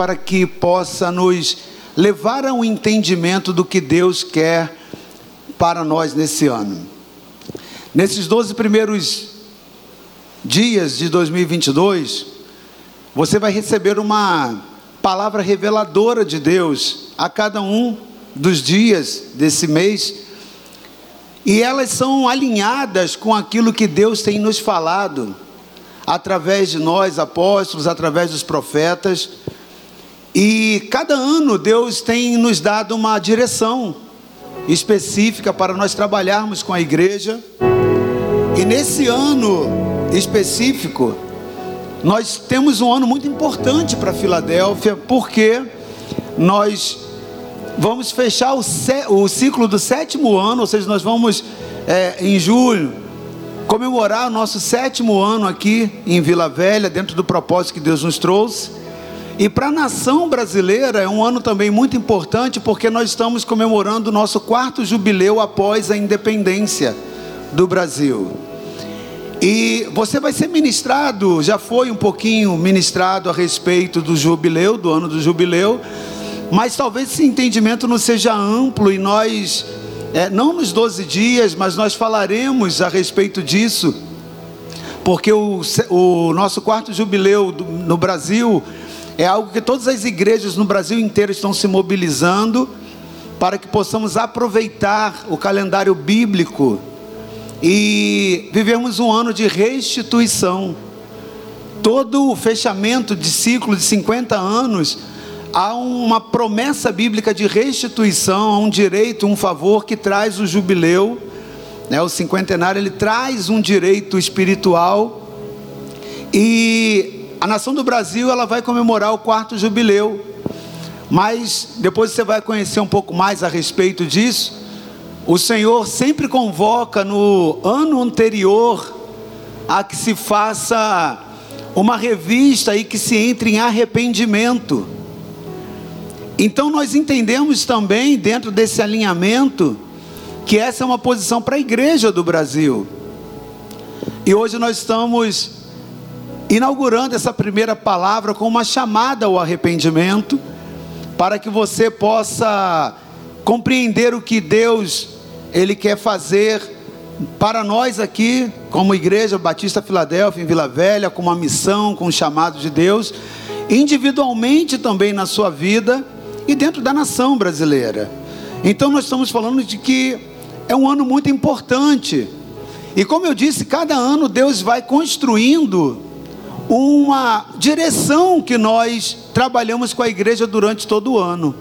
para que possa nos levar a um entendimento do que Deus quer para nós nesse ano. Nesses 12 primeiros dias de 2022, você vai receber uma palavra reveladora de Deus a cada um dos dias desse mês, e elas são alinhadas com aquilo que Deus tem nos falado através de nós apóstolos, através dos profetas e cada ano Deus tem nos dado uma direção específica para nós trabalharmos com a igreja. E nesse ano específico, nós temos um ano muito importante para Filadélfia, porque nós vamos fechar o, o, ciclo do sétimo ano, ou seja, nós vamos é, em julho comemorar o nosso sétimo ano aqui em Vila Velha, dentro do propósito que Deus nos trouxe. E para a nação brasileira é um ano também muito importante porque nós estamos comemorando o nosso quarto jubileu após a independência do Brasil. E você vai ser ministrado, já foi um pouquinho ministrado a respeito do jubileu, do ano do jubileu, mas talvez esse entendimento não seja amplo e nós, é, não nos 12 dias, mas nós falaremos a respeito disso, porque o, o nosso quarto jubileu do, no Brasil é algo que todas as igrejas no Brasil inteiro estão se mobilizando para que possamos aproveitar o calendário bíblico e vivemos um ano de restituição. Todo o fechamento de ciclo de 50 anos, há uma promessa bíblica de restituição, há um direito, um favor que traz o jubileu, né, o cinquentenário, ele traz um direito espiritual e a nação do Brasil ela vai comemorar o quarto jubileu, mas depois você vai conhecer um pouco mais a respeito disso. O Senhor sempre convoca no ano anterior a que se faça uma revista e que se entre em arrependimento. Então nós entendemos também dentro desse alinhamento que essa é uma posição para a igreja do Brasil. E hoje nós estamos inaugurando essa primeira palavra com uma chamada ao arrependimento, para que você possa compreender o que Deus ele quer fazer para nós aqui, como Igreja Batista Filadélfia em Vila Velha, com uma missão, com um chamado de Deus, individualmente também na sua vida e dentro da nação brasileira. Então nós estamos falando de que é um ano muito importante. E como eu disse, cada ano Deus vai construindo uma direção que nós trabalhamos com a igreja durante todo o ano.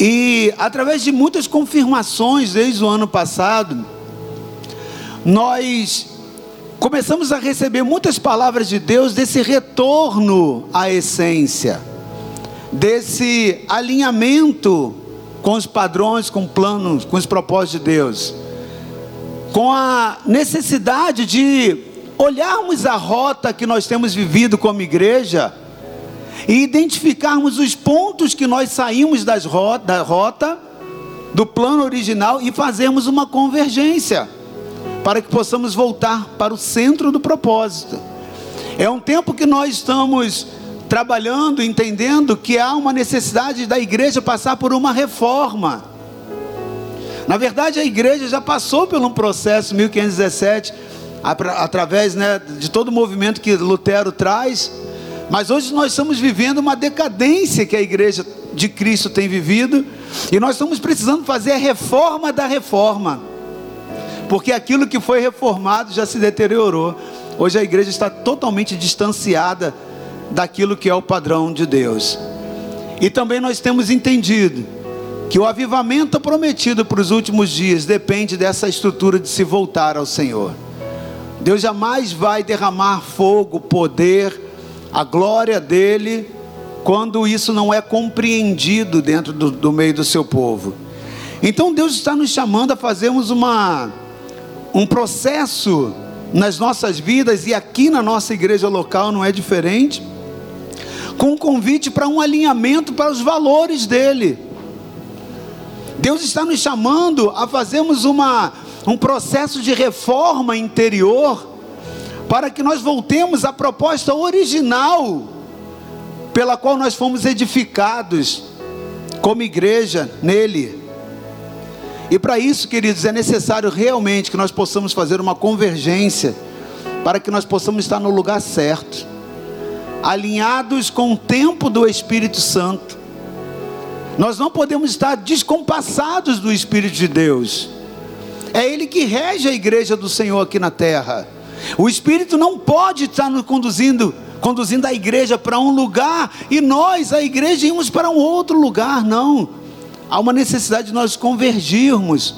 E através de muitas confirmações desde o ano passado, nós começamos a receber muitas palavras de Deus desse retorno à essência, desse alinhamento com os padrões, com planos, com os propósitos de Deus, com a necessidade de olharmos a rota que nós temos vivido como igreja e identificarmos os pontos que nós saímos das rota, da rota, do plano original e fazermos uma convergência para que possamos voltar para o centro do propósito. É um tempo que nós estamos trabalhando, entendendo que há uma necessidade da igreja passar por uma reforma. Na verdade, a igreja já passou por um processo 1517 através né, de todo o movimento que Lutero traz. Mas hoje nós estamos vivendo uma decadência que a igreja de Cristo tem vivido, e nós estamos precisando fazer a reforma da reforma, porque aquilo que foi reformado já se deteriorou. Hoje a igreja está totalmente distanciada daquilo que é o padrão de Deus. E também nós temos entendido que o avivamento prometido para os últimos dias depende dessa estrutura de se voltar ao Senhor. Deus jamais vai derramar fogo, poder, a glória dele, quando isso não é compreendido dentro do, do meio do seu povo. Então Deus está nos chamando a fazermos uma, um processo nas nossas vidas e aqui na nossa igreja local não é diferente, com um convite para um alinhamento para os valores dele. Deus está nos chamando a fazermos uma um processo de reforma interior, para que nós voltemos à proposta original pela qual nós fomos edificados como igreja nele. E para isso, queridos, é necessário realmente que nós possamos fazer uma convergência para que nós possamos estar no lugar certo, alinhados com o tempo do Espírito Santo. Nós não podemos estar descompassados do Espírito de Deus. É Ele que rege a igreja do Senhor aqui na terra. O Espírito não pode estar nos conduzindo, conduzindo a igreja para um lugar e nós, a igreja, irmos para um outro lugar. Não. Há uma necessidade de nós convergirmos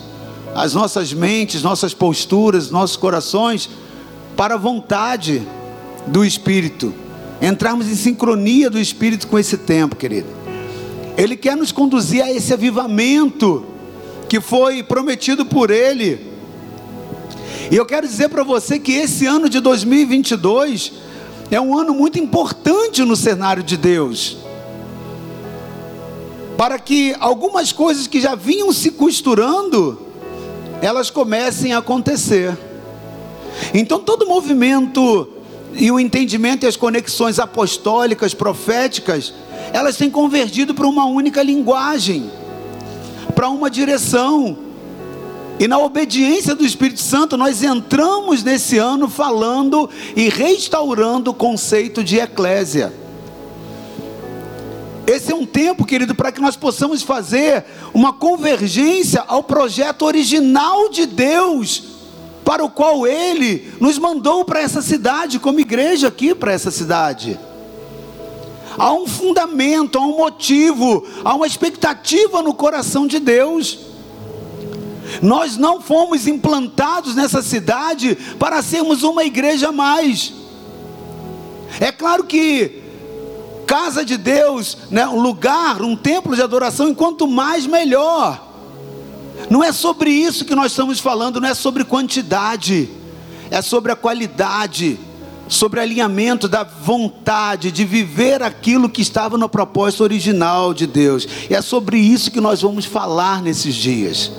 as nossas mentes, nossas posturas, nossos corações para a vontade do Espírito, entrarmos em sincronia do Espírito com esse tempo, querido. Ele quer nos conduzir a esse avivamento que foi prometido por Ele. E eu quero dizer para você que esse ano de 2022 é um ano muito importante no cenário de Deus. Para que algumas coisas que já vinham se costurando, elas comecem a acontecer. Então todo movimento e o entendimento e as conexões apostólicas, proféticas, elas têm convergido para uma única linguagem, para uma direção. E na obediência do Espírito Santo, nós entramos nesse ano falando e restaurando o conceito de eclésia. Esse é um tempo, querido, para que nós possamos fazer uma convergência ao projeto original de Deus para o qual Ele nos mandou para essa cidade, como igreja aqui para essa cidade. Há um fundamento, há um motivo, há uma expectativa no coração de Deus. Nós não fomos implantados nessa cidade para sermos uma igreja a mais. É claro que casa de Deus, né, um lugar, um templo de adoração, enquanto mais melhor. Não é sobre isso que nós estamos falando, não é sobre quantidade, é sobre a qualidade, sobre alinhamento da vontade de viver aquilo que estava no propósito original de Deus. E é sobre isso que nós vamos falar nesses dias.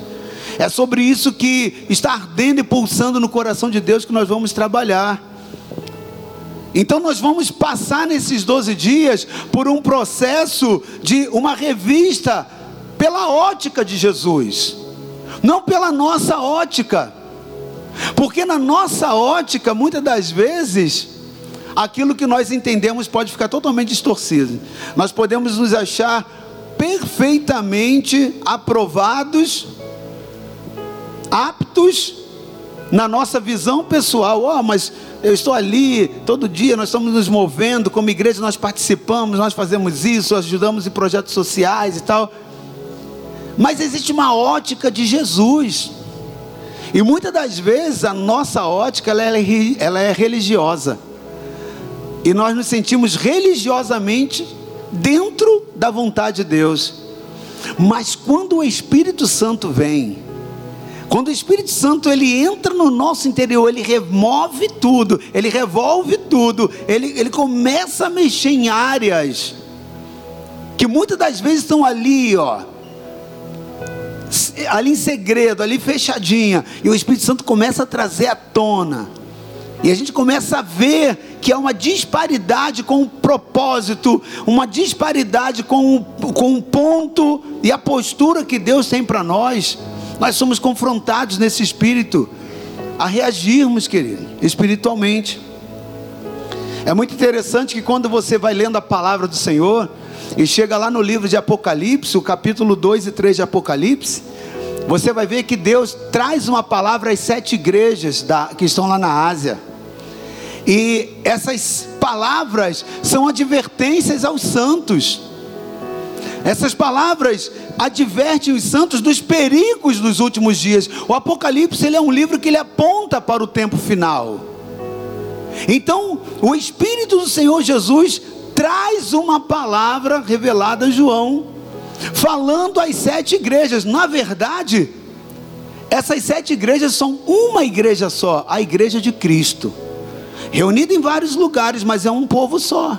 É sobre isso que está ardendo e pulsando no coração de Deus que nós vamos trabalhar. Então nós vamos passar nesses 12 dias por um processo de uma revista pela ótica de Jesus não pela nossa ótica. Porque na nossa ótica, muitas das vezes, aquilo que nós entendemos pode ficar totalmente distorcido. Nós podemos nos achar perfeitamente aprovados, aptos na nossa visão pessoal. Oh, mas eu estou ali todo dia, nós estamos nos movendo, como igreja nós participamos, nós fazemos isso, ajudamos em projetos sociais e tal. Mas existe uma ótica de Jesus. E muitas das vezes a nossa ótica ela é, ela é religiosa. E nós nos sentimos religiosamente dentro da vontade de Deus. Mas quando o Espírito Santo vem, quando o Espírito Santo ele entra no nosso interior, ele remove tudo, ele revolve tudo, ele, ele começa a mexer em áreas que muitas das vezes estão ali, ó, ali em segredo, ali fechadinha, e o Espírito Santo começa a trazer à tona. E a gente começa a ver que há uma disparidade com o propósito, uma disparidade com o, com o ponto e a postura que Deus tem para nós. Nós somos confrontados nesse espírito a reagirmos, querido, espiritualmente. É muito interessante que quando você vai lendo a palavra do Senhor, e chega lá no livro de Apocalipse, o capítulo 2 e 3 de Apocalipse, você vai ver que Deus traz uma palavra às sete igrejas da, que estão lá na Ásia. E essas palavras são advertências aos santos. Essas palavras advertem os santos dos perigos dos últimos dias. O Apocalipse ele é um livro que ele aponta para o tempo final. Então, o Espírito do Senhor Jesus traz uma palavra revelada a João, falando às sete igrejas. Na verdade, essas sete igrejas são uma igreja só, a igreja de Cristo, reunida em vários lugares, mas é um povo só.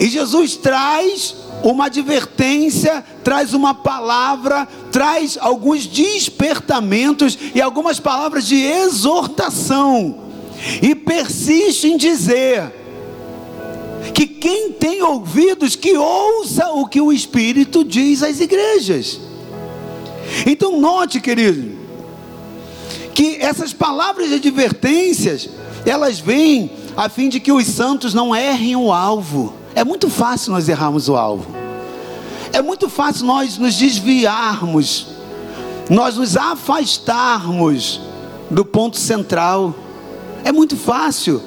E Jesus traz uma advertência, traz uma palavra, traz alguns despertamentos e algumas palavras de exortação, e persiste em dizer: que quem tem ouvidos que ouça o que o Espírito diz às igrejas. Então note, querido, que essas palavras de advertências, elas vêm a fim de que os santos não errem o alvo. É muito fácil nós errarmos o alvo. É muito fácil nós nos desviarmos, nós nos afastarmos do ponto central. É muito fácil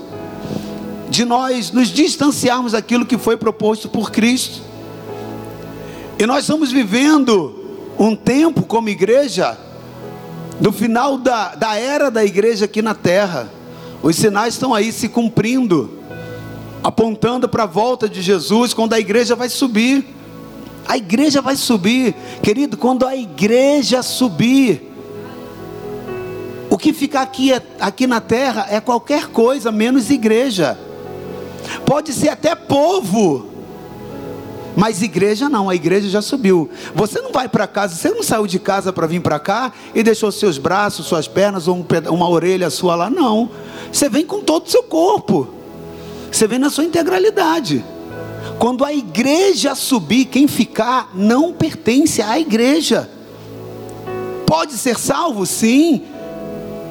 de nós nos distanciarmos daquilo que foi proposto por Cristo. E nós estamos vivendo um tempo como igreja, do final da, da era da igreja aqui na terra. Os sinais estão aí se cumprindo, apontando para a volta de Jesus, quando a igreja vai subir. A igreja vai subir, querido, quando a igreja subir. O que fica aqui, aqui na terra é qualquer coisa menos igreja. Pode ser até povo, mas igreja não, a igreja já subiu. Você não vai para casa, você não saiu de casa para vir para cá e deixou seus braços, suas pernas ou uma orelha sua lá, não. Você vem com todo o seu corpo. Você vem na sua integralidade. Quando a igreja subir, quem ficar não pertence à igreja. Pode ser salvo? Sim.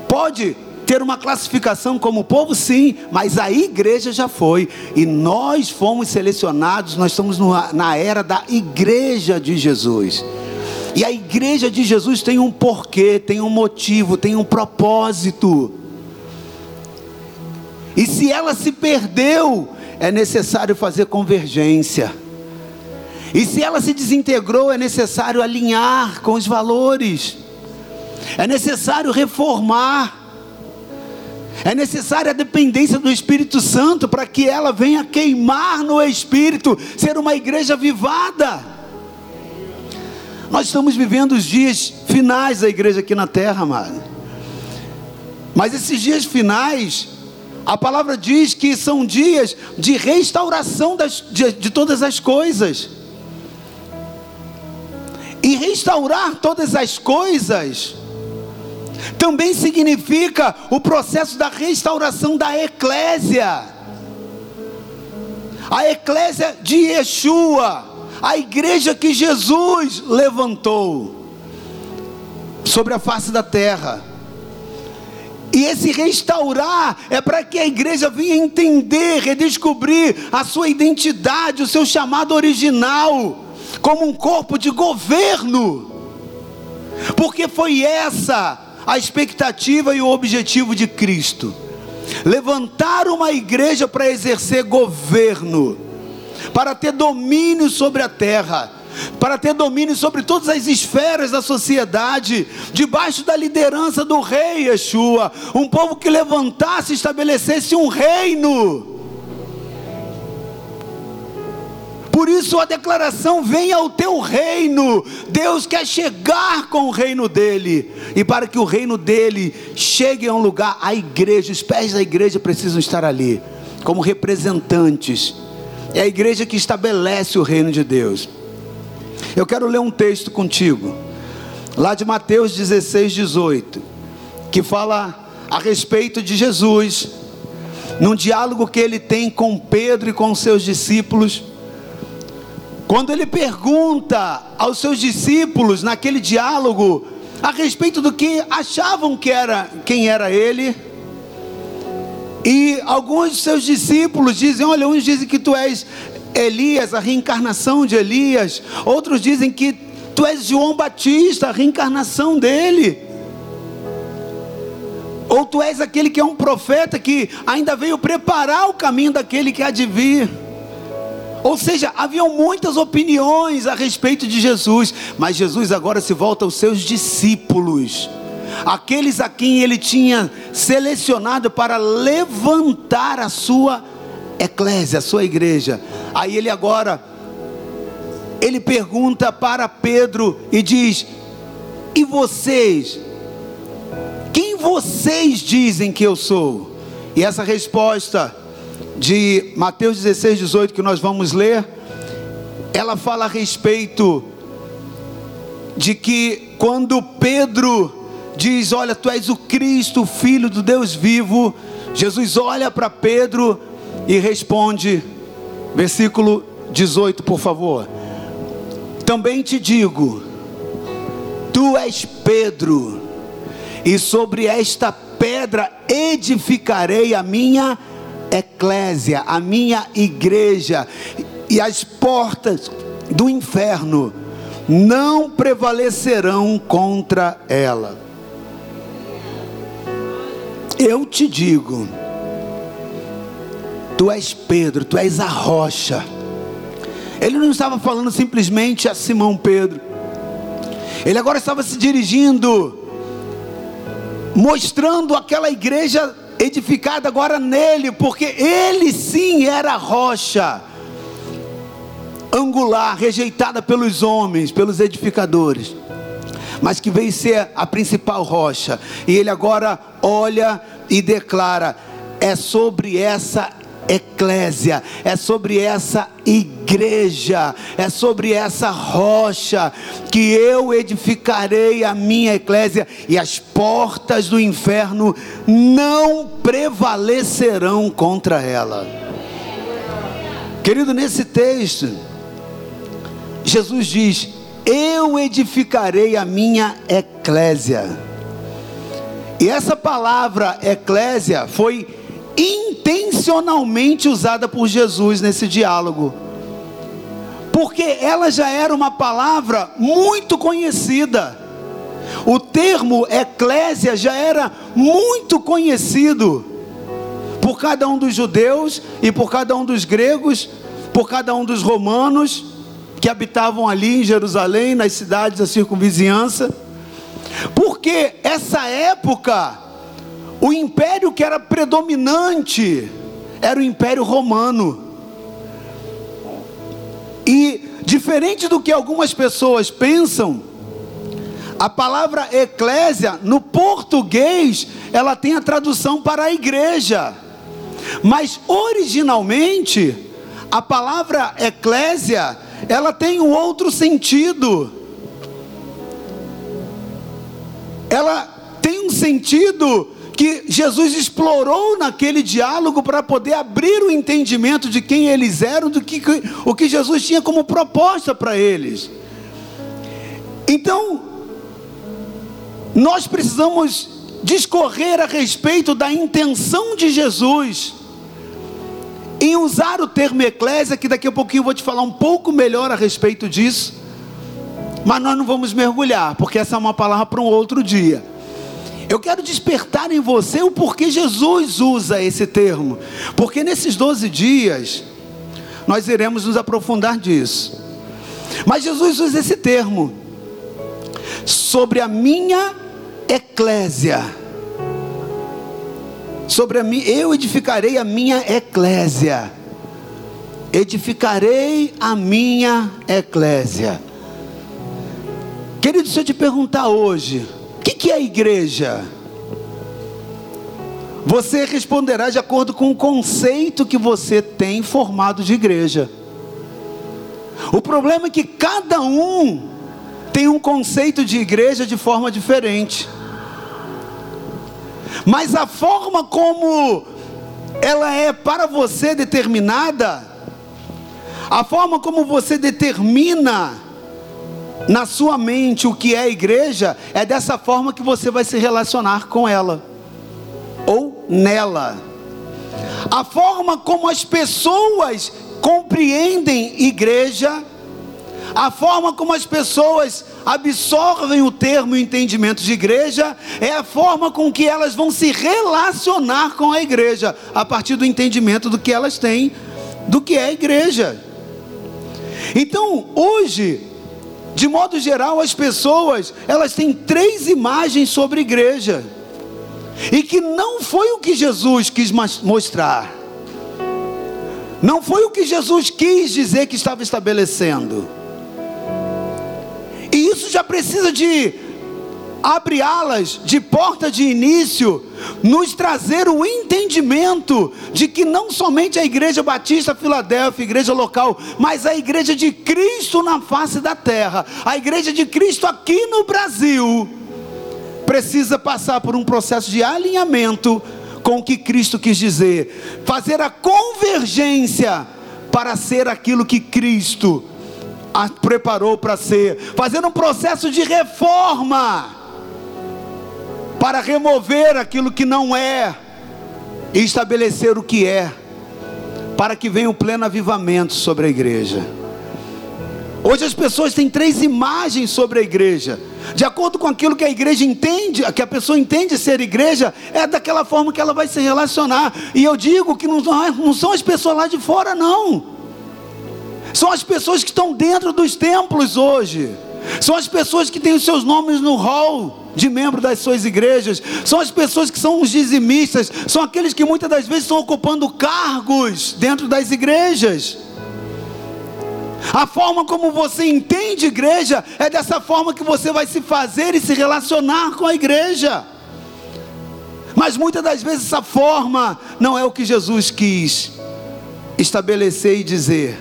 Pode ter uma classificação como povo? Sim. Mas a igreja já foi. E nós fomos selecionados, nós estamos na era da igreja de Jesus. E a igreja de Jesus tem um porquê, tem um motivo, tem um propósito. E se ela se perdeu, é necessário fazer convergência. E se ela se desintegrou, é necessário alinhar com os valores. É necessário reformar. É necessária a dependência do Espírito Santo para que ela venha queimar no Espírito, ser uma igreja vivada. Nós estamos vivendo os dias finais da igreja aqui na terra, amado. Mas esses dias finais a palavra diz que são dias de restauração das, de, de todas as coisas. E restaurar todas as coisas também significa o processo da restauração da eclésia. A eclésia de Yeshua, a igreja que Jesus levantou sobre a face da terra. E esse restaurar é para que a igreja venha entender, redescobrir a sua identidade, o seu chamado original, como um corpo de governo. Porque foi essa a expectativa e o objetivo de Cristo. Levantar uma igreja para exercer governo, para ter domínio sobre a terra para ter domínio sobre todas as esferas da sociedade, debaixo da liderança do rei Yeshua, um povo que levantasse e estabelecesse um reino. Por isso a declaração: venha ao teu reino. Deus quer chegar com o reino dele. E para que o reino dele chegue a um lugar, a igreja, os pés da igreja precisam estar ali, como representantes. É a igreja que estabelece o reino de Deus. Eu quero ler um texto contigo, lá de Mateus 16, 18, que fala a respeito de Jesus, num diálogo que ele tem com Pedro e com seus discípulos. Quando ele pergunta aos seus discípulos naquele diálogo a respeito do que achavam que era quem era ele, e alguns de seus discípulos dizem: Olha, uns dizem que tu és Elias, a reencarnação de Elias. Outros dizem que tu és João Batista, a reencarnação dele. Ou tu és aquele que é um profeta que ainda veio preparar o caminho daquele que há de vir. Ou seja, haviam muitas opiniões a respeito de Jesus, mas Jesus agora se volta aos seus discípulos, aqueles a quem ele tinha selecionado para levantar a sua eclésia, a sua igreja. Aí ele agora, ele pergunta para Pedro e diz: E vocês? Quem vocês dizem que eu sou? E essa resposta de Mateus 16, 18 que nós vamos ler, ela fala a respeito de que quando Pedro diz: Olha, tu és o Cristo, Filho do Deus vivo, Jesus olha para Pedro e responde: Versículo 18, por favor. Também te digo: Tu és Pedro, e sobre esta pedra edificarei a minha eclésia, a minha igreja, e as portas do inferno não prevalecerão contra ela. Eu te digo, tu és Pedro, tu és a rocha. Ele não estava falando simplesmente a Simão Pedro. Ele agora estava se dirigindo, mostrando aquela igreja edificada agora nele, porque ele sim era a rocha angular, rejeitada pelos homens, pelos edificadores, mas que veio ser a principal rocha. E ele agora olha e declara: é sobre essa eclésia, é sobre essa igreja, é sobre essa rocha que eu edificarei a minha eclésia e as portas do inferno não prevalecerão contra ela. Querido, nesse texto, Jesus diz: Eu edificarei a minha eclésia. E essa palavra eclésia foi intencionalmente usada por Jesus nesse diálogo. Porque ela já era uma palavra muito conhecida. O termo eclésia já era muito conhecido por cada um dos judeus e por cada um dos gregos, por cada um dos romanos que habitavam ali em Jerusalém, nas cidades da circunvizinhança. Porque essa época, o império que era predominante era o império romano. E diferente do que algumas pessoas pensam, a palavra eclésia no português, ela tem a tradução para a igreja. Mas originalmente, a palavra eclésia, ela tem um outro sentido. Ela tem um sentido que Jesus explorou naquele diálogo para poder abrir o entendimento de quem eles eram, do que o que Jesus tinha como proposta para eles. Então, nós precisamos discorrer a respeito da intenção de Jesus em usar o termo eclésia, que daqui a pouquinho eu vou te falar um pouco melhor a respeito disso, mas nós não vamos mergulhar, porque essa é uma palavra para um outro dia. Eu quero despertar em você o porquê Jesus usa esse termo, porque nesses 12 dias nós iremos nos aprofundar disso. Mas Jesus usa esse termo sobre a minha eclésia. Sobre a mim, eu edificarei a minha eclésia. Edificarei a minha eclésia. Querido, se eu te perguntar hoje, que, que é igreja? Você responderá de acordo com o conceito que você tem formado de igreja. O problema é que cada um tem um conceito de igreja de forma diferente. Mas a forma como ela é para você determinada, a forma como você determina na sua mente o que é igreja, é dessa forma que você vai se relacionar com ela ou nela. A forma como as pessoas compreendem igreja, a forma como as pessoas absorvem o termo e entendimento de igreja, é a forma com que elas vão se relacionar com a igreja, a partir do entendimento do que elas têm do que é igreja. Então, hoje, de modo geral, as pessoas, elas têm três imagens sobre igreja. E que não foi o que Jesus quis mostrar. Não foi o que Jesus quis dizer que estava estabelecendo. E isso já precisa de abre alas de porta de início, nos trazer o entendimento de que não somente a Igreja Batista Filadélfia, igreja local, mas a Igreja de Cristo na face da terra, a Igreja de Cristo aqui no Brasil, precisa passar por um processo de alinhamento com o que Cristo quis dizer, fazer a convergência para ser aquilo que Cristo preparou para ser, fazendo um processo de reforma para remover aquilo que não é e estabelecer o que é, para que venha o pleno avivamento sobre a igreja. Hoje as pessoas têm três imagens sobre a igreja. De acordo com aquilo que a igreja entende, que a pessoa entende ser igreja, é daquela forma que ela vai se relacionar. E eu digo que não, não são as pessoas lá de fora, não. São as pessoas que estão dentro dos templos hoje. São as pessoas que têm os seus nomes no hall de membro das suas igrejas. São as pessoas que são os dizimistas. São aqueles que muitas das vezes estão ocupando cargos dentro das igrejas. A forma como você entende igreja é dessa forma que você vai se fazer e se relacionar com a igreja. Mas muitas das vezes essa forma não é o que Jesus quis estabelecer e dizer.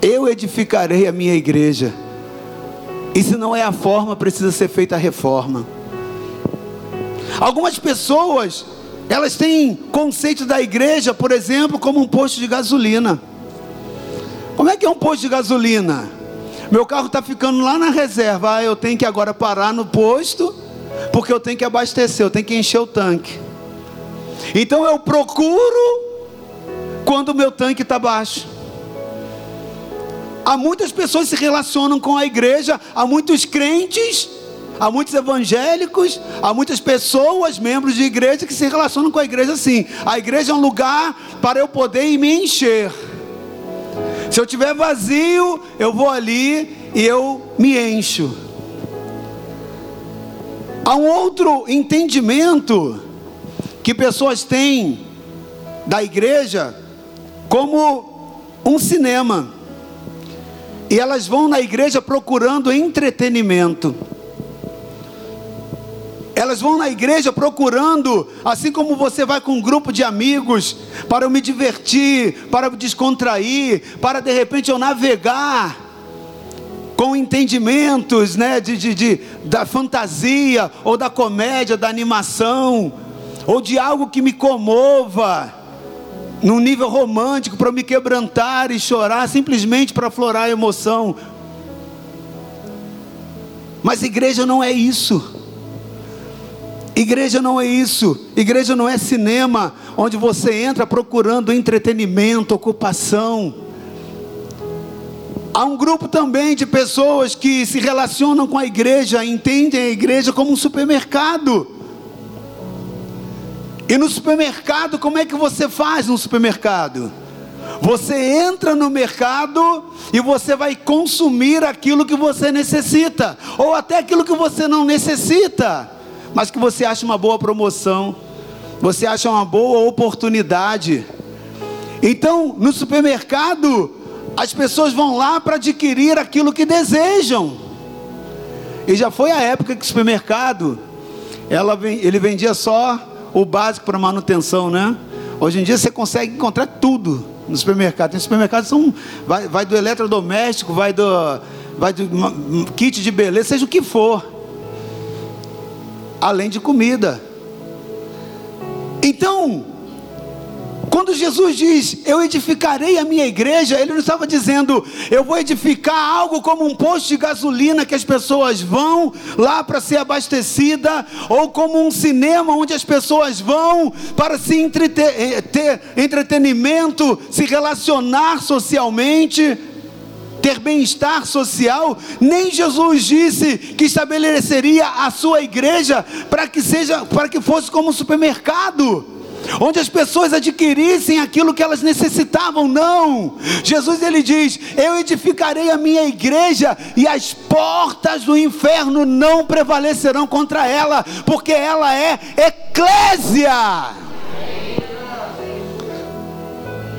Eu edificarei a minha igreja. E se não é a forma, precisa ser feita a reforma. Algumas pessoas, elas têm conceito da igreja, por exemplo, como um posto de gasolina. Como é que é um posto de gasolina? Meu carro está ficando lá na reserva. Ah, eu tenho que agora parar no posto, porque eu tenho que abastecer, eu tenho que encher o tanque. Então eu procuro quando o meu tanque está baixo. Há muitas pessoas que se relacionam com a igreja, há muitos crentes, há muitos evangélicos, há muitas pessoas, membros de igreja, que se relacionam com a igreja assim. A igreja é um lugar para eu poder me encher. Se eu tiver vazio, eu vou ali e eu me encho. Há um outro entendimento que pessoas têm da igreja como um cinema. E elas vão na igreja procurando entretenimento. Elas vão na igreja procurando, assim como você vai com um grupo de amigos, para eu me divertir, para eu descontrair, para de repente eu navegar com entendimentos né, de, de, de, da fantasia, ou da comédia, da animação, ou de algo que me comova, num nível romântico, para me quebrantar e chorar, simplesmente para aflorar a emoção. Mas igreja não é isso. Igreja não é isso. Igreja não é cinema onde você entra procurando entretenimento, ocupação. Há um grupo também de pessoas que se relacionam com a igreja, entendem a igreja como um supermercado. E no supermercado, como é que você faz no supermercado? Você entra no mercado e você vai consumir aquilo que você necessita, ou até aquilo que você não necessita mas que você acha uma boa promoção, você acha uma boa oportunidade. Então, no supermercado, as pessoas vão lá para adquirir aquilo que desejam. E já foi a época que o supermercado, ela, ele vendia só o básico para manutenção, né? Hoje em dia você consegue encontrar tudo no supermercado. Tem supermercados são vai, vai do eletrodoméstico, vai do vai do kit de beleza, seja o que for além de comida. Então, quando Jesus diz, eu edificarei a minha igreja, ele não estava dizendo, eu vou edificar algo como um posto de gasolina que as pessoas vão lá para ser abastecida, ou como um cinema onde as pessoas vão para se entreter, eh, ter entretenimento, se relacionar socialmente ter bem-estar social, nem Jesus disse que estabeleceria a sua igreja para que seja, para que fosse como um supermercado onde as pessoas adquirissem aquilo que elas necessitavam, não. Jesus ele diz: Eu edificarei a minha igreja e as portas do inferno não prevalecerão contra ela, porque ela é eclésia.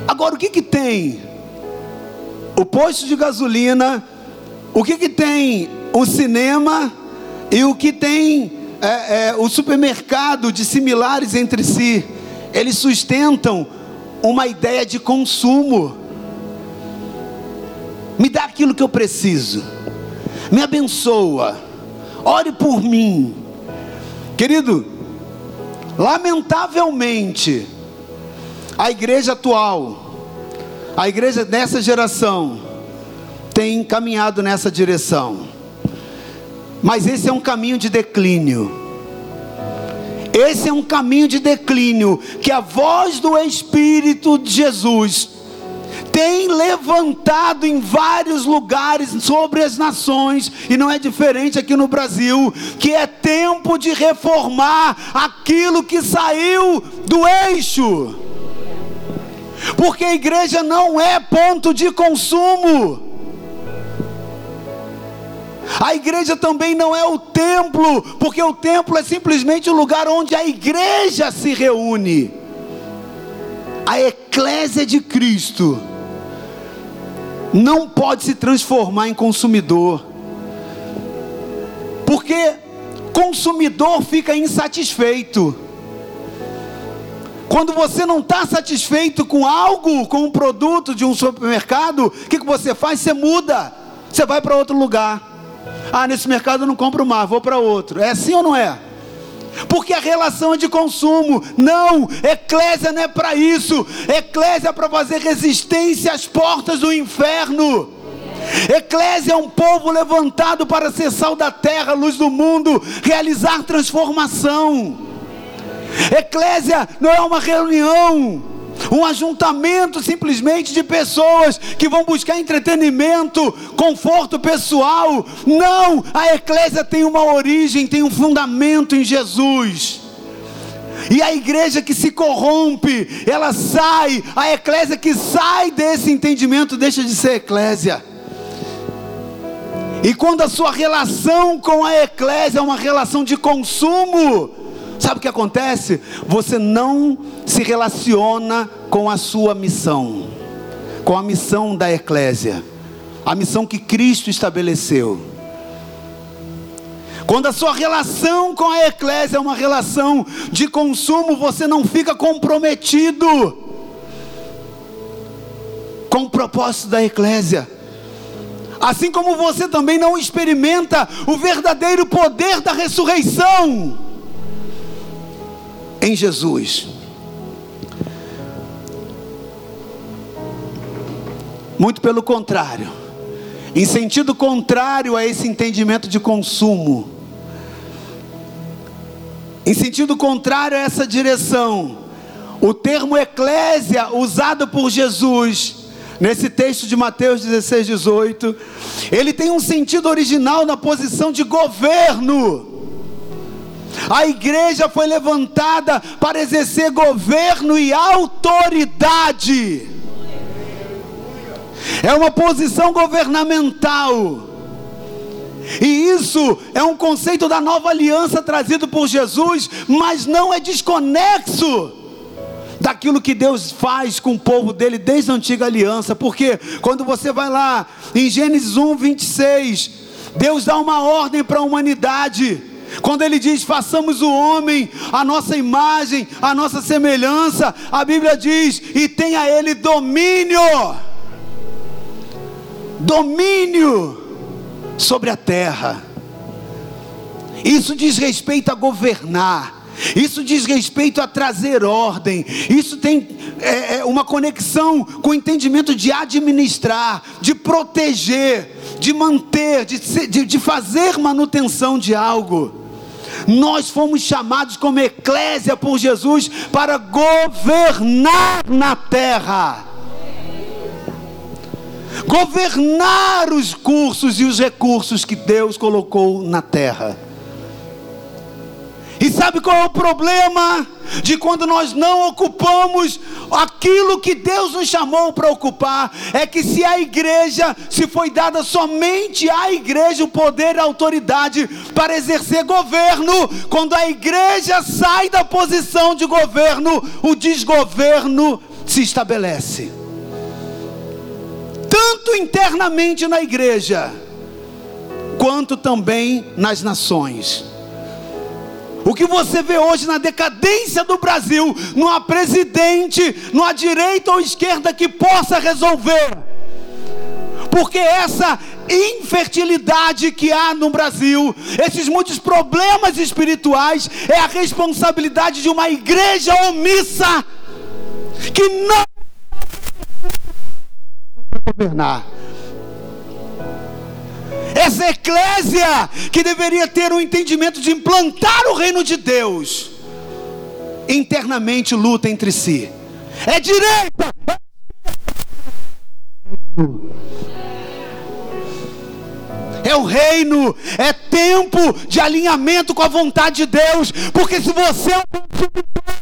Agora o que que tem o posto de gasolina, o que, que tem o cinema e o que tem é, é, o supermercado de similares entre si. Eles sustentam uma ideia de consumo. Me dá aquilo que eu preciso, me abençoa, ore por mim, querido. Lamentavelmente, a igreja atual, A igreja nessa geração tem caminhado nessa direção. Mas esse é um caminho de declínio. Esse é um caminho de declínio que a voz do Espírito de Jesus tem levantado em vários lugares sobre as nações, e não é diferente aqui no Brasil, que é tempo de reformar aquilo que saiu do eixo. Porque a igreja não é ponto de consumo. A igreja também não é o templo, porque o templo é simplesmente o lugar onde a igreja se reúne. A eclésia de Cristo não pode se transformar em consumidor, porque consumidor fica insatisfeito. Quando você não está satisfeito com algo, com um produto de um supermercado, o que, que você faz? Você muda, você vai para outro lugar. Ah, nesse mercado eu não compro mais, vou para outro. É assim ou não é? Porque a relação é de consumo. Não, eclésia não é para isso. Eclésia é para fazer resistência às portas do inferno. Eclésia é um povo levantado para ser sal da terra, luz do mundo, realizar transformação. Eclésia não é uma reunião um ajuntamento simplesmente de pessoas que vão buscar entretenimento, conforto pessoal. Não, a eclésia tem uma origem, tem um fundamento em Jesus. E a igreja que se corrompe, ela sai, a eclésia que sai desse entendimento deixa de ser eclésia. E quando a sua relação com a eclésia é uma relação de consumo, Sabe o que acontece? Você não se relaciona com a sua missão, com a missão da eclésia, a missão que Cristo estabeleceu. Quando a sua relação com a eclésia é uma relação de consumo, você não fica comprometido com o propósito da eclésia. Assim como você também não experimenta o verdadeiro poder da ressurreição em Jesus. Muito pelo contrário, em sentido contrário a esse entendimento de consumo, em sentido contrário a essa direção, o termo eclésia usado por Jesus nesse texto de Mateus 16, 18, ele tem um sentido original na posição de governo. A igreja foi levantada para exercer governo e autoridade. É uma posição governamental. E isso é um conceito da nova aliança trazido por Jesus, mas não é desconexo daquilo que Deus faz com o povo dele desde a antiga aliança, porque quando você vai lá em Gênesis 1, 26, Deus dá uma ordem para a humanidade. Quando ele diz façamos o homem a nossa imagem, a nossa semelhança, a Bíblia diz e tenha ele domínio. Domínio sobre a terra. Isso diz respeito a governar. Isso diz respeito a trazer ordem. Isso tem é, é, uma conexão com o entendimento de administrar, de proteger, de manter, de, de, de fazer manutenção de algo. Nós fomos chamados como eclésia por Jesus para governar na terra. Governar os cursos e os recursos que Deus colocou na terra. E sabe qual é o problema de quando nós não ocupamos aquilo que Deus nos chamou para ocupar? É que se a igreja, se foi dada somente à igreja o poder e a autoridade para exercer governo, quando a igreja sai da posição de governo, o desgoverno se estabelece. Tanto internamente na igreja, quanto também nas nações. O que você vê hoje na decadência do Brasil, não há presidente, não há direita ou esquerda que possa resolver. Porque essa infertilidade que há no Brasil, esses muitos problemas espirituais, é a responsabilidade de uma igreja omissa, que não governar. Essa eclésia que deveria ter o um entendimento de implantar o reino de Deus, internamente luta entre si. É direita, é o reino, é tempo de alinhamento com a vontade de Deus, porque se você é um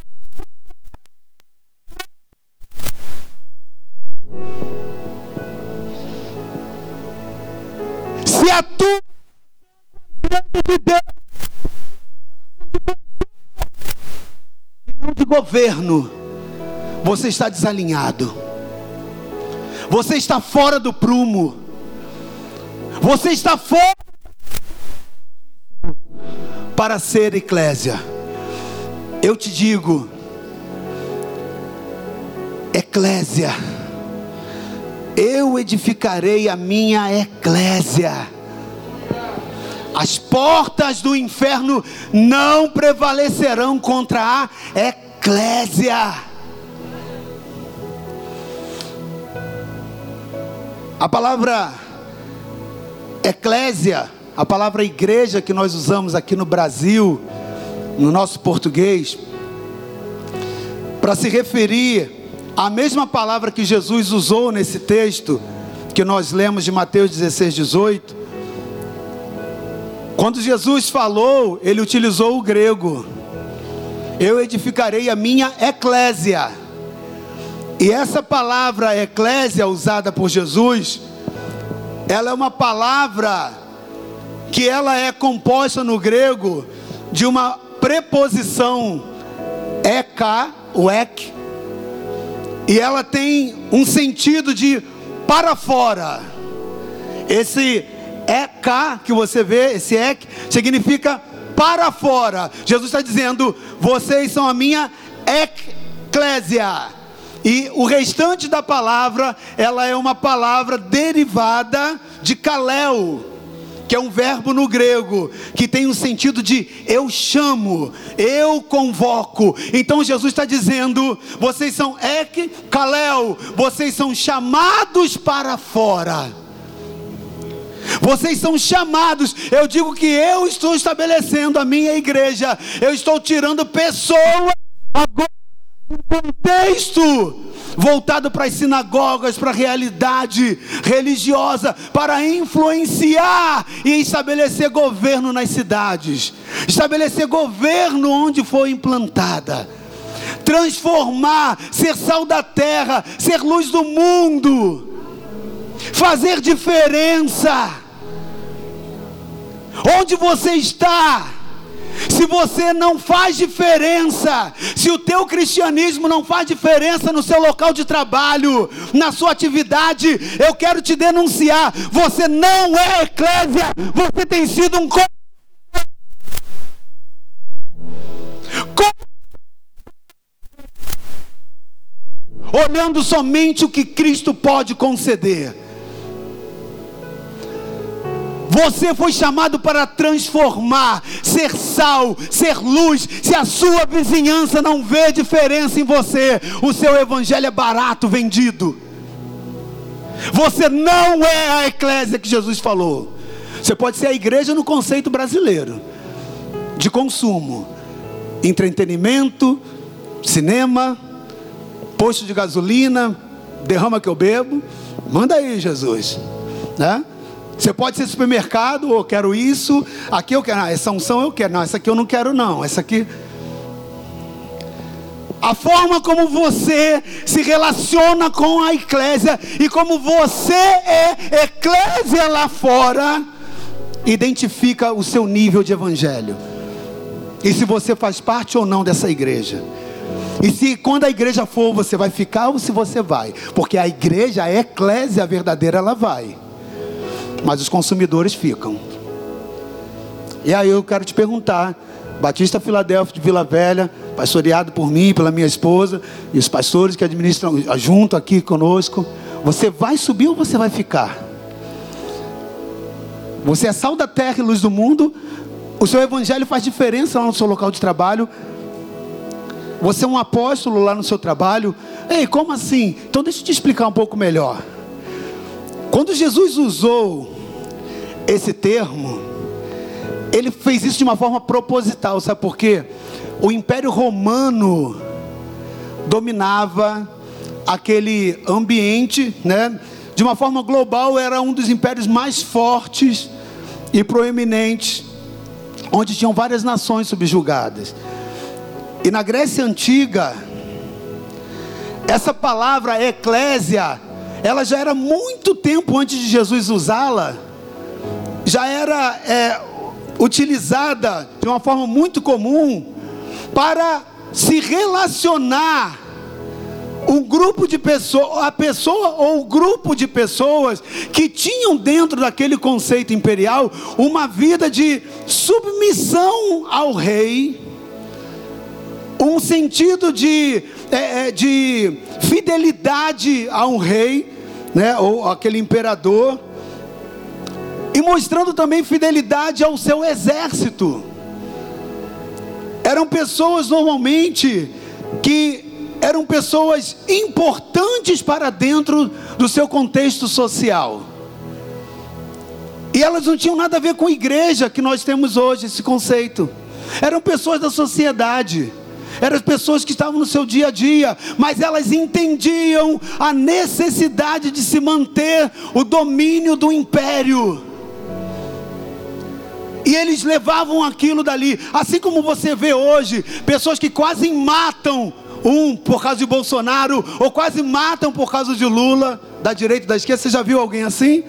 a de Deus e não de governo, você está desalinhado, você está fora do prumo. Você está fora para ser eclésia. Eu te digo, eclésia, eu edificarei a minha eclésia. As portas do inferno não prevalecerão contra a eclésia. A palavra Eclésia, a palavra igreja que nós usamos aqui no Brasil, no nosso português, para se referir à mesma palavra que Jesus usou nesse texto que nós lemos de Mateus 16, 18. Quando Jesus falou, ele utilizou o grego. Eu edificarei a minha eclésia. E essa palavra eclésia usada por Jesus ela é uma palavra que ela é composta no grego de uma preposição ek, o ek, e ela tem um sentido de para fora. Esse ek que você vê, esse ek, significa para fora. Jesus está dizendo: vocês são a minha eclésia. E o restante da palavra, ela é uma palavra derivada de kalel, que é um verbo no grego, que tem um sentido de eu chamo, eu convoco. Então Jesus está dizendo: vocês são ek, kalel, vocês são chamados para fora. Vocês são chamados. Eu digo que eu estou estabelecendo a minha igreja. Eu estou tirando pessoas agora um contexto voltado para as sinagogas, para a realidade religiosa, para influenciar e estabelecer governo nas cidades, estabelecer governo onde foi implantada, transformar, ser sal da terra, ser luz do mundo, fazer diferença. Onde você está? Se você não faz diferença, se o teu cristianismo não faz diferença no seu local de trabalho, na sua atividade, eu quero te denunciar, você não é eclésia, você tem sido um olhando somente o que Cristo pode conceder. Você foi chamado para transformar, ser sal, ser luz. Se a sua vizinhança não vê diferença em você, o seu evangelho é barato vendido. Você não é a eclésia que Jesus falou. Você pode ser a igreja no conceito brasileiro de consumo, entretenimento, cinema, posto de gasolina, derrama que eu bebo. Manda aí, Jesus, né? Você pode ser supermercado, ou quero isso, aqui eu quero, ah, essa unção eu quero, não, essa aqui eu não quero não, essa aqui. A forma como você se relaciona com a eclésia e como você é eclésia lá fora, identifica o seu nível de evangelho. E se você faz parte ou não dessa igreja. E se quando a igreja for, você vai ficar ou se você vai. Porque a igreja, a eclésia verdadeira, ela vai mas os consumidores ficam. E aí eu quero te perguntar, Batista Filadélfia de Vila Velha, pastoreado por mim, pela minha esposa, e os pastores que administram junto aqui conosco, você vai subir ou você vai ficar? Você é sal da terra e luz do mundo, o seu evangelho faz diferença lá no seu local de trabalho, você é um apóstolo lá no seu trabalho, ei, como assim? Então deixa eu te explicar um pouco melhor. Quando Jesus usou esse termo, ele fez isso de uma forma proposital, sabe por quê? O Império Romano dominava aquele ambiente, né? De uma forma global, era um dos impérios mais fortes e proeminentes, onde tinham várias nações subjugadas. E na Grécia Antiga, essa palavra eclésia, ela já era muito tempo antes de Jesus usá-la, já era é, utilizada de uma forma muito comum para se relacionar um grupo de pessoas, a pessoa ou o grupo de pessoas que tinham dentro daquele conceito imperial uma vida de submissão ao rei, um sentido de, é, é de fidelidade a um rei, né, ou aquele imperador, e mostrando também fidelidade ao seu exército. Eram pessoas normalmente que eram pessoas importantes para dentro do seu contexto social. E elas não tinham nada a ver com a igreja que nós temos hoje, esse conceito. Eram pessoas da sociedade. Eram pessoas que estavam no seu dia a dia, mas elas entendiam a necessidade de se manter o domínio do império. E eles levavam aquilo dali, assim como você vê hoje, pessoas que quase matam um por causa de Bolsonaro, ou quase matam por causa de Lula, da direita da esquerda. Você já viu alguém assim?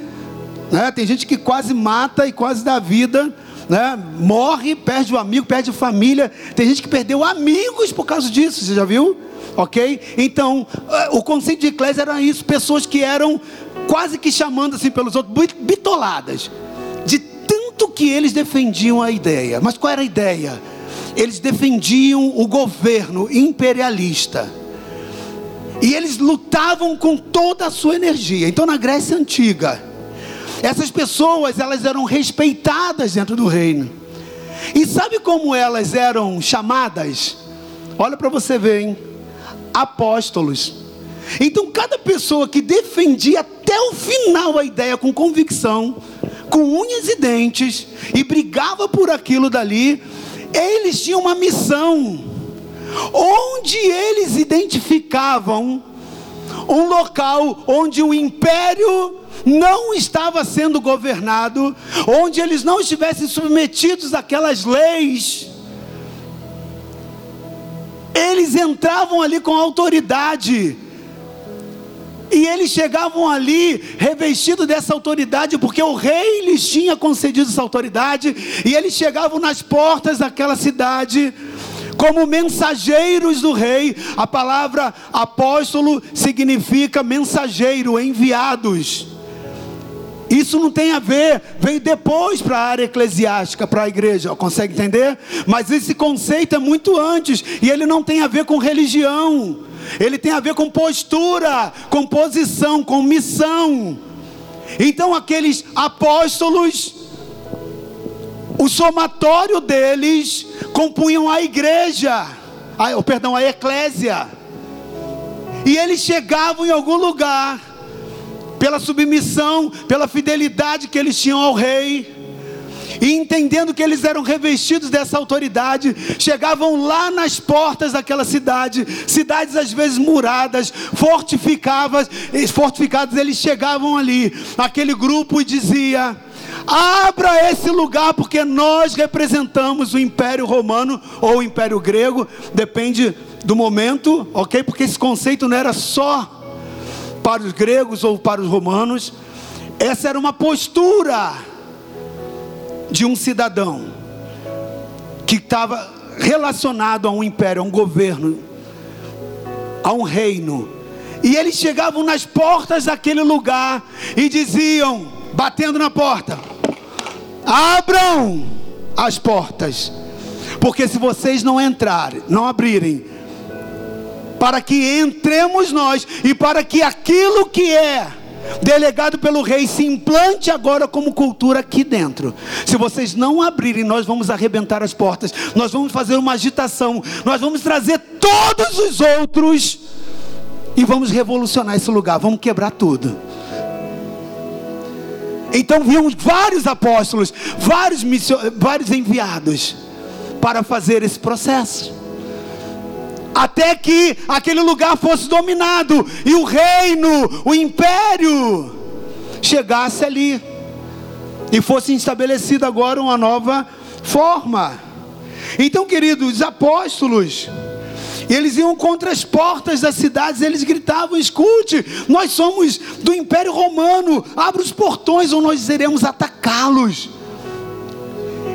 Né? Tem gente que quase mata e quase dá vida. Né? Morre, perde o amigo, perde família. Tem gente que perdeu amigos por causa disso, você já viu? Ok? Então, eh, o conceito de eclésia era isso: pessoas que eram quase que chamando assim pelos outros, bitoladas, de tanto que eles defendiam a ideia. Mas qual era a ideia? eles defendiam o governo imperialista. E eles lutavam com toda a sua energia. Então, na Grécia Antiga, essas pessoas elas eram respeitadas dentro do reino. E sabe como elas eram chamadas? Olha para você ver, hein? Apóstolos. Então, cada pessoa que defendia até o final a ideia com convicção, com unhas e dentes, e brigava por aquilo dali, eles tinham uma missão, onde eles identificavam um local onde o império não estava sendo governado, onde eles não estivessem submetidos àquelas leis, eles entravam ali com autoridade e eles chegavam ali revestidos dessa autoridade, porque o rei lhes tinha concedido essa autoridade, e eles chegavam nas portas daquela cidade como mensageiros do rei. A palavra apóstolo significa mensageiro, enviados. Isso não tem a ver, veio depois para a área eclesiástica, para a igreja, consegue entender? Mas esse conceito é muito antes, e ele não tem a ver com religião ele tem a ver com postura, com posição, com missão. Então, aqueles apóstolos, o somatório deles compunham a igreja, a, perdão, a eclésia. E eles chegavam em algum lugar, pela submissão, pela fidelidade que eles tinham ao rei. E entendendo que eles eram revestidos dessa autoridade, chegavam lá nas portas daquela cidade, cidades às vezes muradas, fortificadas, fortificadas, eles chegavam ali, aquele grupo e dizia: abra esse lugar, porque nós representamos o Império Romano ou o Império Grego, depende do momento, ok? Porque esse conceito não era só para os gregos ou para os romanos, essa era uma postura de um cidadão que estava relacionado a um império, a um governo, a um reino. E eles chegavam nas portas daquele lugar e diziam, batendo na porta: Abram as portas, porque se vocês não entrarem, não abrirem, para que entremos nós e para que aquilo que é delegado pelo rei, se implante agora como cultura aqui dentro. Se vocês não abrirem, nós vamos arrebentar as portas, nós vamos fazer uma agitação, nós vamos trazer todos os outros e vamos revolucionar esse lugar, vamos quebrar tudo. Então viam vários apóstolos, vários, vários enviados para fazer esse processo. Até que aquele lugar fosse dominado e o reino, o império, chegasse ali e fosse estabelecida agora uma nova forma. Então, queridos, os apóstolos, eles iam contra as portas das cidades, eles gritavam: escute, nós somos do Império Romano, abra os portões ou nós iremos atacá-los.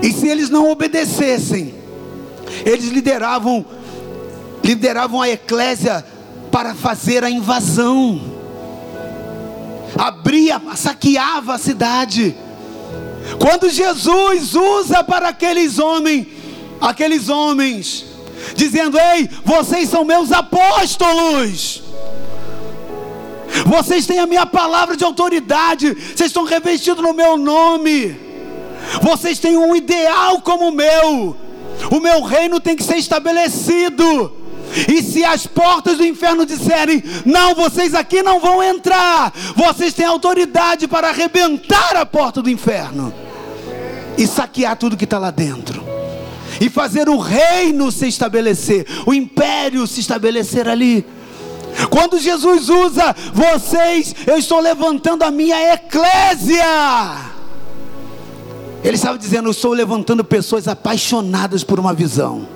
E se eles não obedecessem, eles lideravam, lideravam a eclésia para fazer a invasão, abria, saqueava a cidade. Quando Jesus usa para aqueles homens, aqueles homens, dizendo: Ei, vocês são meus apóstolos. Vocês têm a minha palavra de autoridade. Vocês estão revestidos no meu nome. Vocês têm um ideal como o meu. O meu reino tem que ser estabelecido. E se as portas do inferno disserem: Não, vocês aqui não vão entrar, vocês têm autoridade para arrebentar a porta do inferno e saquear tudo que está lá dentro e fazer o reino se estabelecer, o império se estabelecer ali. Quando Jesus usa vocês, eu estou levantando a minha eclésia. Ele estava dizendo: Eu estou levantando pessoas apaixonadas por uma visão,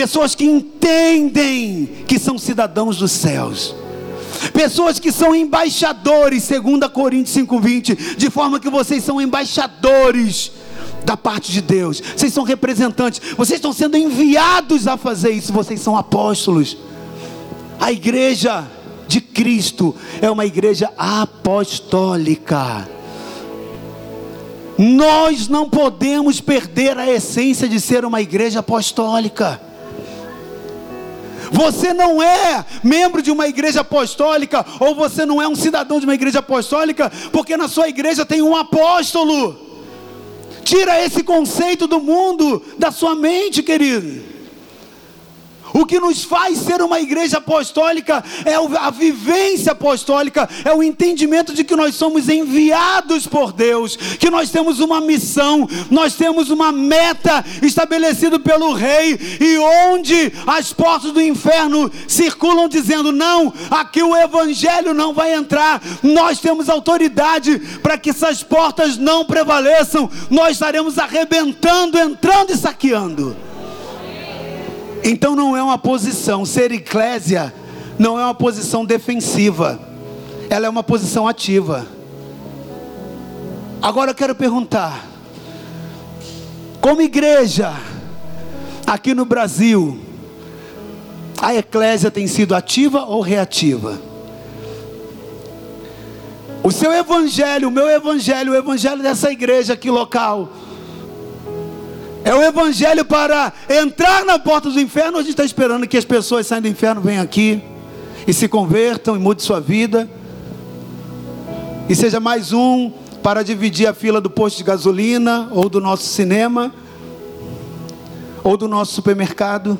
pessoas que entendem que são cidadãos dos céus. Pessoas que são embaixadores, segundo a Coríntios 5:20, de forma que vocês são embaixadores da parte de Deus. Vocês são representantes, vocês estão sendo enviados a fazer isso, vocês são apóstolos. A igreja de Cristo é uma igreja apostólica. Nós não podemos perder a essência de ser uma igreja apostólica. Você não é membro de uma igreja apostólica, ou você não é um cidadão de uma igreja apostólica, porque na sua igreja tem um apóstolo. Tira esse conceito do mundo da sua mente, querido. O que nos faz ser uma igreja apostólica é a vivência apostólica, é o entendimento de que nós somos enviados por Deus, que nós temos uma missão, nós temos uma meta estabelecida pelo Rei, e onde as portas do inferno circulam dizendo: não, aqui o Evangelho não vai entrar, nós temos autoridade para que essas portas não prevaleçam, nós estaremos arrebentando, entrando e saqueando. Então não é uma posição, ser eclésia não é uma posição defensiva, ela é uma posição ativa. Agora eu quero perguntar: como igreja, aqui no Brasil, a eclésia tem sido ativa ou reativa? O seu evangelho, o meu evangelho, o evangelho dessa igreja aqui local, é o evangelho para entrar na porta do inferno. A gente está esperando que as pessoas saiam do inferno, venham aqui e se convertam e mudem sua vida. E seja mais um para dividir a fila do posto de gasolina, ou do nosso cinema, ou do nosso supermercado.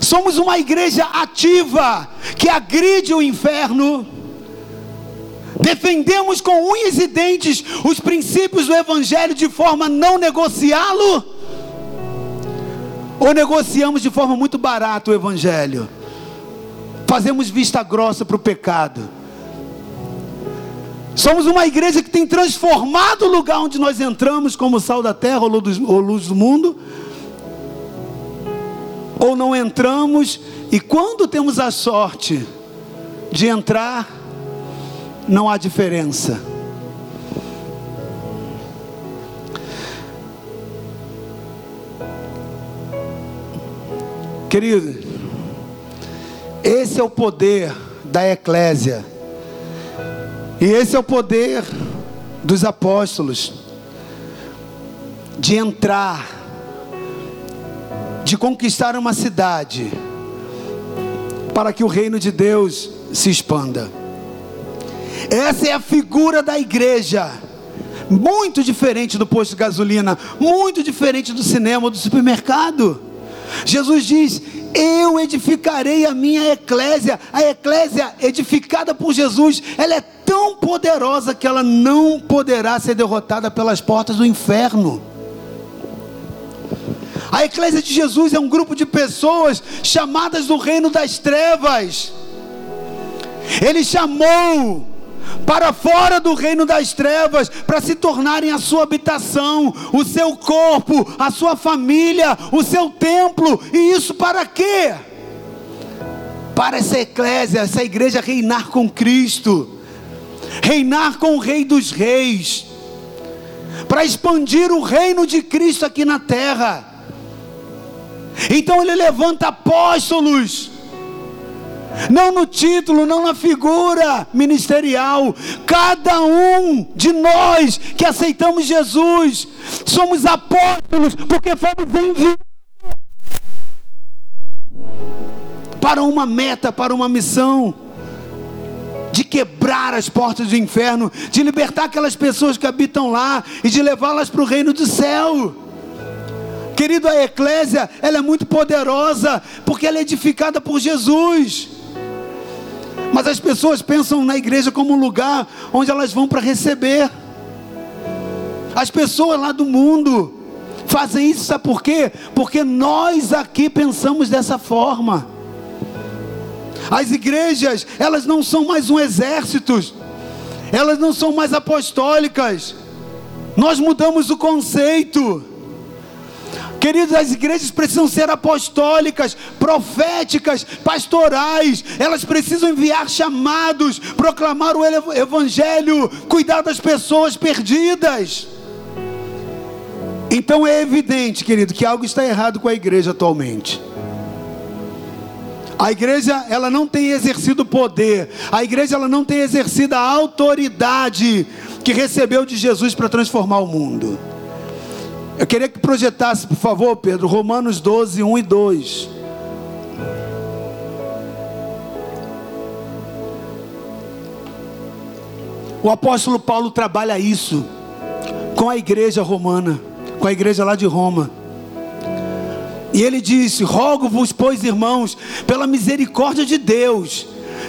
Somos uma igreja ativa que agride o inferno defendemos com unhas e dentes os princípios do Evangelho de forma a não negociá-lo? Ou negociamos de forma muito barata o Evangelho? Fazemos vista grossa para o pecado. Somos uma igreja que tem transformado o lugar onde nós entramos como sal da terra ou luz do mundo? Ou não entramos e quando temos a sorte de entrar, não há diferença. Querido, esse é o poder da eclésia, e esse é o poder dos apóstolos, de entrar, de conquistar uma cidade, para que o reino de Deus se expanda. Essa é a figura da igreja. Muito diferente do posto de gasolina, muito diferente do cinema, do supermercado. Jesus diz: Eu edificarei a minha eclésia. A eclésia edificada por Jesus, ela é tão poderosa que ela não poderá ser derrotada pelas portas do inferno. A eclésia de Jesus é um grupo de pessoas chamadas do reino das trevas. Ele chamou para fora do reino das trevas, para se tornarem a sua habitação, o seu corpo, a sua família, o seu templo. E isso para quê? Para essa eclésia, essa igreja reinar com Cristo, reinar com o Rei dos Reis, para expandir o reino de Cristo aqui na terra. Então ele levanta apóstolos não no título, não na figura ministerial. Cada um de nós que aceitamos Jesus, somos apóstolos, porque fomos enviados para uma meta, para uma missão. De quebrar as portas do inferno, de libertar aquelas pessoas que habitam lá e de levá-las para o reino do céu. Querido, a eclésia, ela é muito poderosa, porque ela é edificada por Jesus. Mas as pessoas pensam na igreja como um lugar onde elas vão para receber. As pessoas lá do mundo fazem isso, sabe por quê? Porque nós aqui pensamos dessa forma. As igrejas, elas não são mais um exército, elas não são mais apostólicas. Nós mudamos o conceito. Queridos, as igrejas precisam ser apostólicas, proféticas, pastorais. Elas precisam enviar chamados, proclamar o evangelho, cuidar das pessoas perdidas. Então é evidente, querido, que algo está errado com a igreja atualmente. A igreja, ela não tem exercido poder. A igreja, ela não tem exercido a autoridade que recebeu de Jesus para transformar o mundo. Eu queria que projetasse, por favor, Pedro, Romanos 12, 1 e 2. O apóstolo Paulo trabalha isso com a igreja romana, com a igreja lá de Roma. E ele disse: Rogo-vos, pois, irmãos, pela misericórdia de Deus,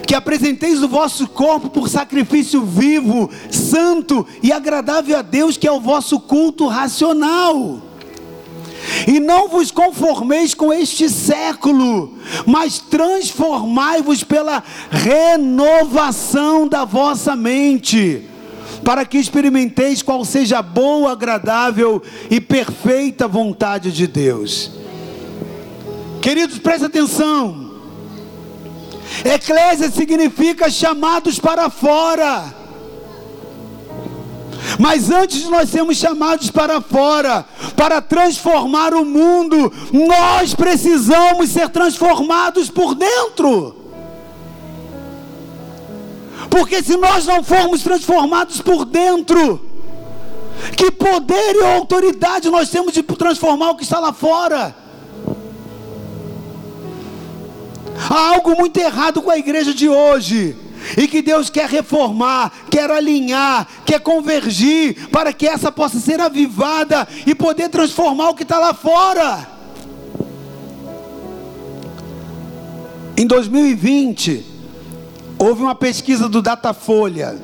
que apresenteis o vosso corpo por sacrifício vivo, santo e agradável a Deus, que é o vosso culto racional. E não vos conformeis com este século, mas transformai-vos pela renovação da vossa mente, para que experimenteis qual seja a boa, agradável e perfeita vontade de Deus. Queridos, presta atenção. Eclésia significa chamados para fora. Mas antes de nós sermos chamados para fora, para transformar o mundo, nós precisamos ser transformados por dentro. Porque se nós não formos transformados por dentro, que poder e autoridade nós temos de transformar o que está lá fora? Há algo muito errado com a igreja de hoje. E que Deus quer reformar, quer alinhar, quer convergir, para que essa possa ser avivada e poder transformar o que está lá fora. Em 2020, houve uma pesquisa do Datafolha.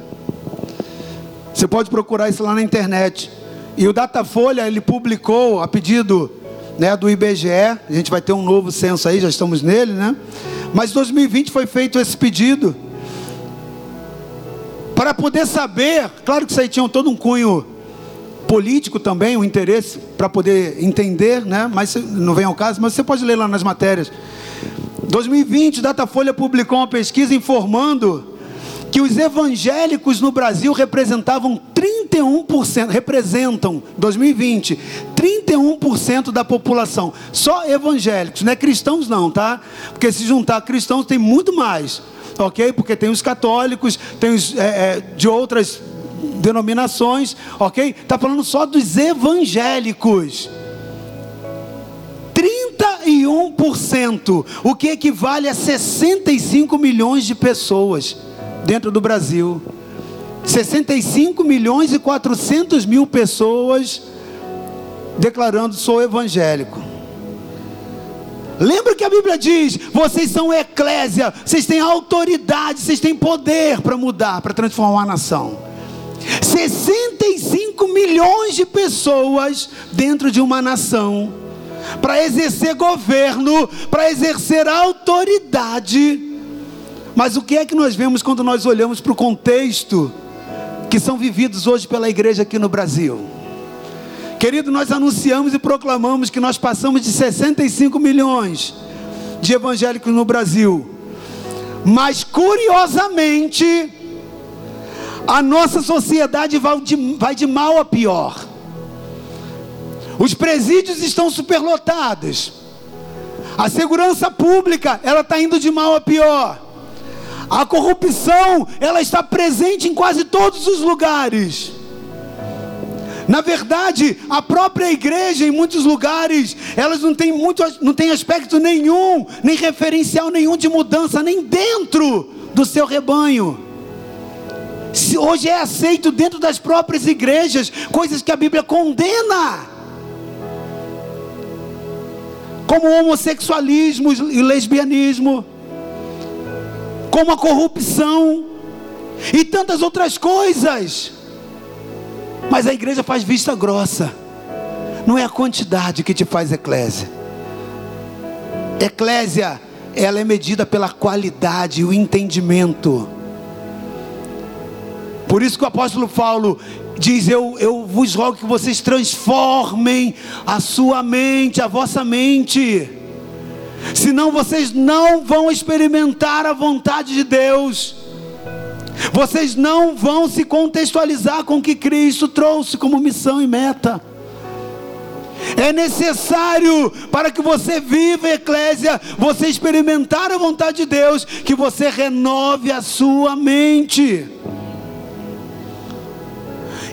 Você pode procurar isso lá na internet. E o Datafolha, ele publicou, a pedido né, do IBGE, a gente vai ter um novo censo aí, já estamos nele, né? Mas 2020 foi feito esse pedido para poder saber, claro que isso aí tinha todo um cunho político também, um interesse para poder entender, né? Mas não vem ao caso, mas você pode ler lá nas matérias. 2020, Datafolha publicou uma pesquisa informando que os evangélicos no Brasil representavam 31%, representam 2020, 31% da população. Só evangélicos, não é cristãos não, tá? Porque se juntar cristãos tem muito mais, ok? Porque tem os católicos, tem os é, é, de outras denominações, ok? Está falando só dos evangélicos. 31%, o que equivale a 65 milhões de pessoas dentro do Brasil. 65 milhões e 400 mil pessoas declarando sou evangélico. Lembra que a Bíblia diz: vocês são eclésia, vocês têm autoridade, vocês têm poder para mudar, para transformar a nação. 65 milhões de pessoas dentro de uma nação, para exercer governo, para exercer autoridade. Mas o que é que nós vemos quando nós olhamos para o contexto que são vividos hoje pela igreja aqui no Brasil? Querido, nós anunciamos e proclamamos que nós passamos de 65 milhões de evangélicos no Brasil. Mas curiosamente, a nossa sociedade vai de, vai de mal a pior. Os presídios estão superlotados. A segurança pública, ela está indo de mal a pior. A corrupção, ela está presente em quase todos os lugares. Na verdade, a própria igreja, em muitos lugares, elas não têm, muito, não têm aspecto nenhum, nem referencial nenhum de mudança, nem dentro do seu rebanho. Hoje é aceito dentro das próprias igrejas coisas que a Bíblia condena, como homossexualismo e lesbianismo, como a corrupção e tantas outras coisas. Mas a igreja faz vista grossa. Não é a quantidade que te faz eclésia. Eclésia, ela é medida pela qualidade e o entendimento. Por isso que o apóstolo Paulo diz: eu, eu vos rogo que vocês transformem a sua mente, a vossa mente. Senão vocês não vão experimentar a vontade de Deus. Vocês não vão se contextualizar com o que Cristo trouxe como missão e meta. É necessário para que você viva, eclésia, você experimentar a vontade de Deus, que você renove a sua mente.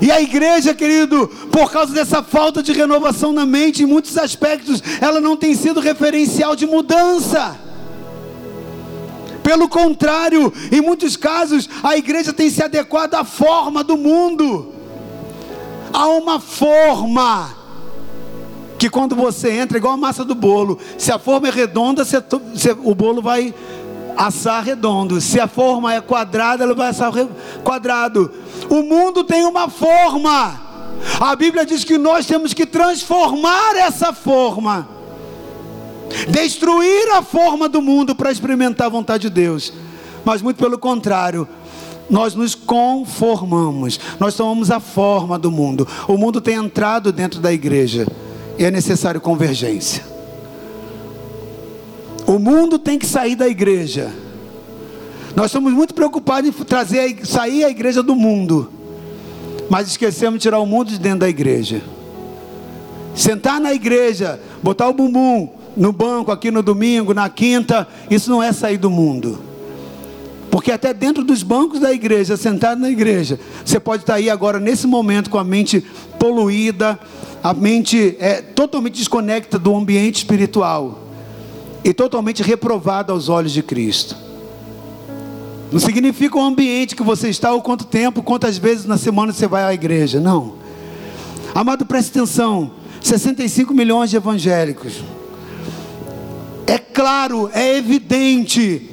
E a igreja, querido, por causa dessa falta de renovação na mente, em muitos aspectos, ela não tem sido referencial de mudança. Pelo contrário, em muitos casos, a igreja tem se adequado à forma do mundo. Há uma forma que quando você entra, igual a massa do bolo, se a forma é redonda, você, o bolo vai assar redondo. Se a forma é quadrada, ele vai assar quadrado. O mundo tem uma forma. A Bíblia diz que nós temos que transformar essa forma destruir a forma do mundo para experimentar a vontade de Deus. Mas muito pelo contrário, nós nos conformamos, nós tomamos a forma do mundo. O mundo tem entrado dentro da igreja e é necessário convergência. O mundo tem que sair da igreja. Nós estamos muito preocupados em trazer, sair a igreja do mundo, mas esquecemos de tirar o mundo de dentro da igreja. Sentar na igreja, botar o bumbum, no banco aqui no domingo, na quinta, isso não é sair do mundo. Porque até dentro dos bancos da igreja, sentado na igreja, você pode estar aí agora nesse momento com a mente poluída, a mente é totalmente desconecta do ambiente espiritual e totalmente reprovada aos olhos de Cristo. Não significa o ambiente que você está, ou quanto tempo, quantas vezes na semana você vai à igreja. Não. Amado, preste atenção: 65 milhões de evangélicos. É claro, é evidente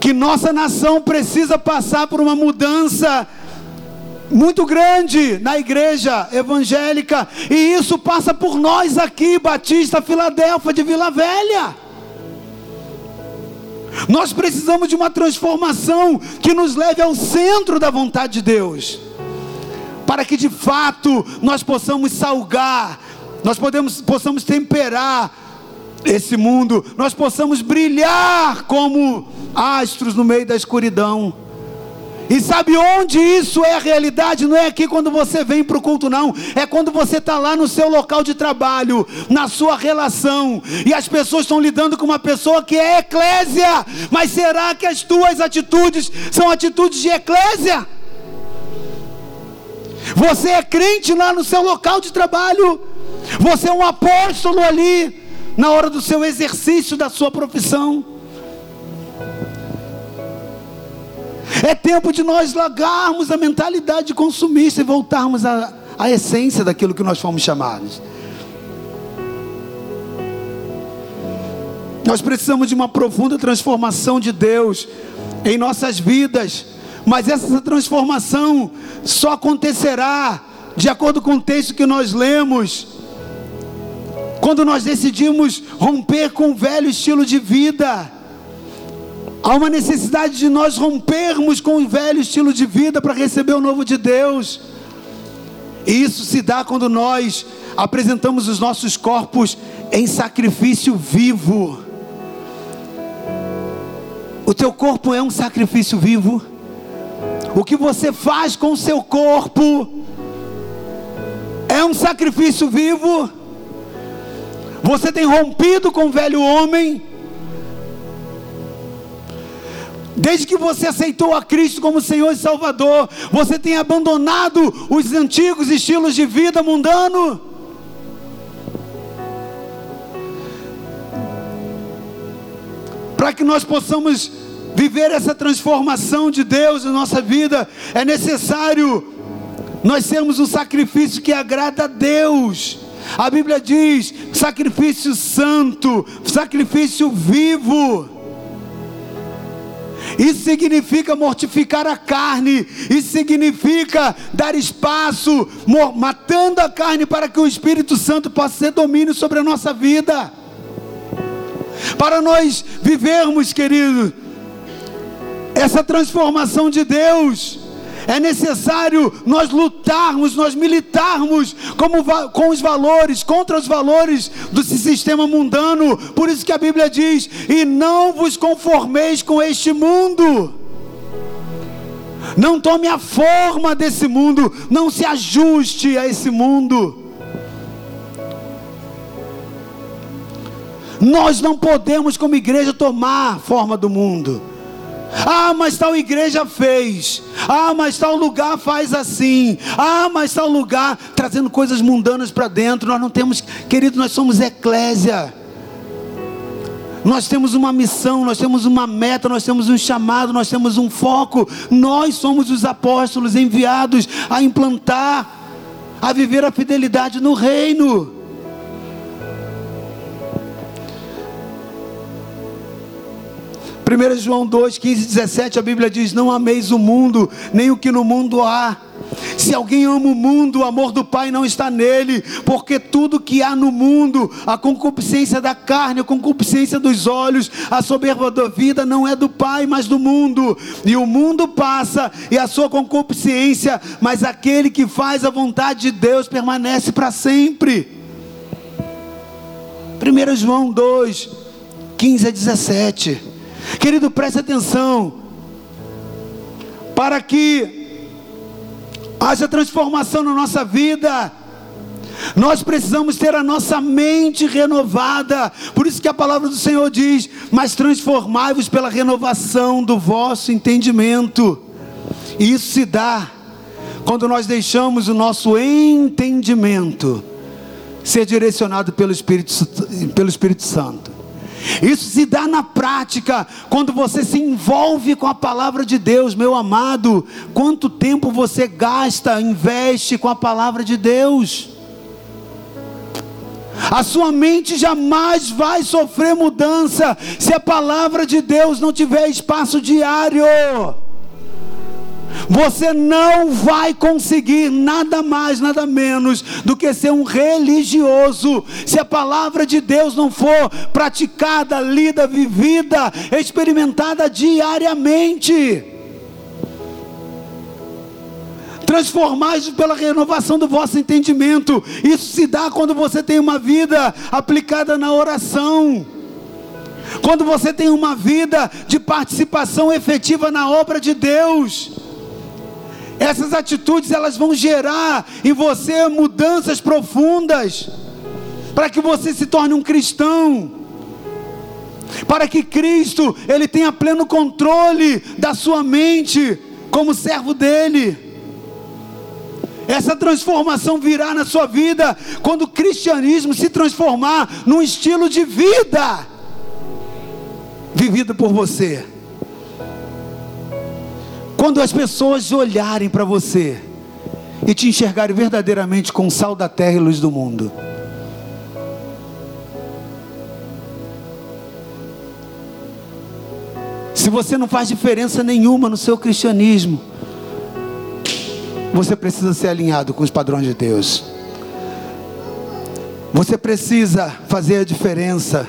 que nossa nação precisa passar por uma mudança muito grande na igreja evangélica, e isso passa por nós aqui, Batista Filadélfia de Vila Velha. Nós precisamos de uma transformação que nos leve ao centro da vontade de Deus, para que de fato nós possamos salgar, nós podemos, possamos temperar esse mundo, nós possamos brilhar como astros no meio da escuridão. E sabe onde isso é a realidade? Não é aqui quando você vem para o culto, não. É quando você está lá no seu local de trabalho, na sua relação, e as pessoas estão lidando com uma pessoa que é eclésia. Mas será que as tuas atitudes são atitudes de eclésia? Você é crente lá no seu local de trabalho, você é um apóstolo ali na hora do seu exercício da sua profissão. É tempo de nós largarmos a mentalidade consumista e voltarmos à, à essência daquilo que nós fomos chamados. Nós precisamos de uma profunda transformação de Deus em nossas vidas, mas essa transformação só acontecerá de acordo com o texto que nós lemos, quando nós decidimos romper com o velho estilo de vida. Há uma necessidade de nós rompermos com o velho estilo de vida para receber o novo de Deus. E isso se dá quando nós apresentamos os nossos corpos em sacrifício vivo. O teu corpo é um sacrifício vivo. O que você faz com o seu corpo é um sacrifício vivo. Você tem rompido com o velho homem Desde que você aceitou a Cristo como Senhor e Salvador, você tem abandonado os antigos estilos de vida mundano. Para que nós possamos viver essa transformação de Deus na nossa vida, é necessário nós sermos um sacrifício que agrada a Deus. A Bíblia diz: sacrifício santo, sacrifício vivo. Isso significa mortificar a carne, isso significa dar espaço, matando a carne para que o Espírito Santo possa ter domínio sobre a nossa vida. Para nós vivermos, querido, essa transformação de Deus, é necessário nós lutarmos, nós militarmos como, com os valores, contra os valores do sistema mundano. Por isso que a Bíblia diz: e não vos conformeis com este mundo. Não tome a forma desse mundo, não se ajuste a esse mundo. Nós não podemos, como igreja, tomar a forma do mundo. Ah, mas tal igreja fez. Ah, mas tal lugar faz assim. Ah, mas tal lugar trazendo coisas mundanas para dentro. Nós não temos, querido, nós somos eclésia. Nós temos uma missão, nós temos uma meta, nós temos um chamado, nós temos um foco. Nós somos os apóstolos enviados a implantar, a viver a fidelidade no reino. 1 João 2, 15 17, a Bíblia diz: Não ameis o mundo, nem o que no mundo há. Se alguém ama o mundo, o amor do Pai não está nele, porque tudo que há no mundo, a concupiscência da carne, a concupiscência dos olhos, a soberba da vida, não é do Pai, mas do mundo. E o mundo passa e a sua concupiscência, mas aquele que faz a vontade de Deus permanece para sempre. 1 João 2, 15 a 17. Querido, preste atenção. Para que haja transformação na nossa vida, nós precisamos ter a nossa mente renovada. Por isso que a palavra do Senhor diz: Mas transformai-vos pela renovação do vosso entendimento. E isso se dá quando nós deixamos o nosso entendimento ser direcionado pelo Espírito, pelo Espírito Santo. Isso se dá na prática, quando você se envolve com a palavra de Deus, meu amado. Quanto tempo você gasta, investe com a palavra de Deus? A sua mente jamais vai sofrer mudança se a palavra de Deus não tiver espaço diário. Você não vai conseguir nada mais, nada menos do que ser um religioso, se a palavra de Deus não for praticada, lida, vivida, experimentada diariamente. Transformai-vos pela renovação do vosso entendimento. Isso se dá quando você tem uma vida aplicada na oração. Quando você tem uma vida de participação efetiva na obra de Deus. Essas atitudes elas vão gerar em você mudanças profundas para que você se torne um cristão. Para que Cristo ele tenha pleno controle da sua mente como servo dele. Essa transformação virá na sua vida quando o cristianismo se transformar num estilo de vida vivido por você. Quando as pessoas olharem para você e te enxergarem verdadeiramente com sal da terra e luz do mundo. se você não faz diferença nenhuma no seu cristianismo, você precisa ser alinhado com os padrões de Deus. Você precisa fazer a diferença.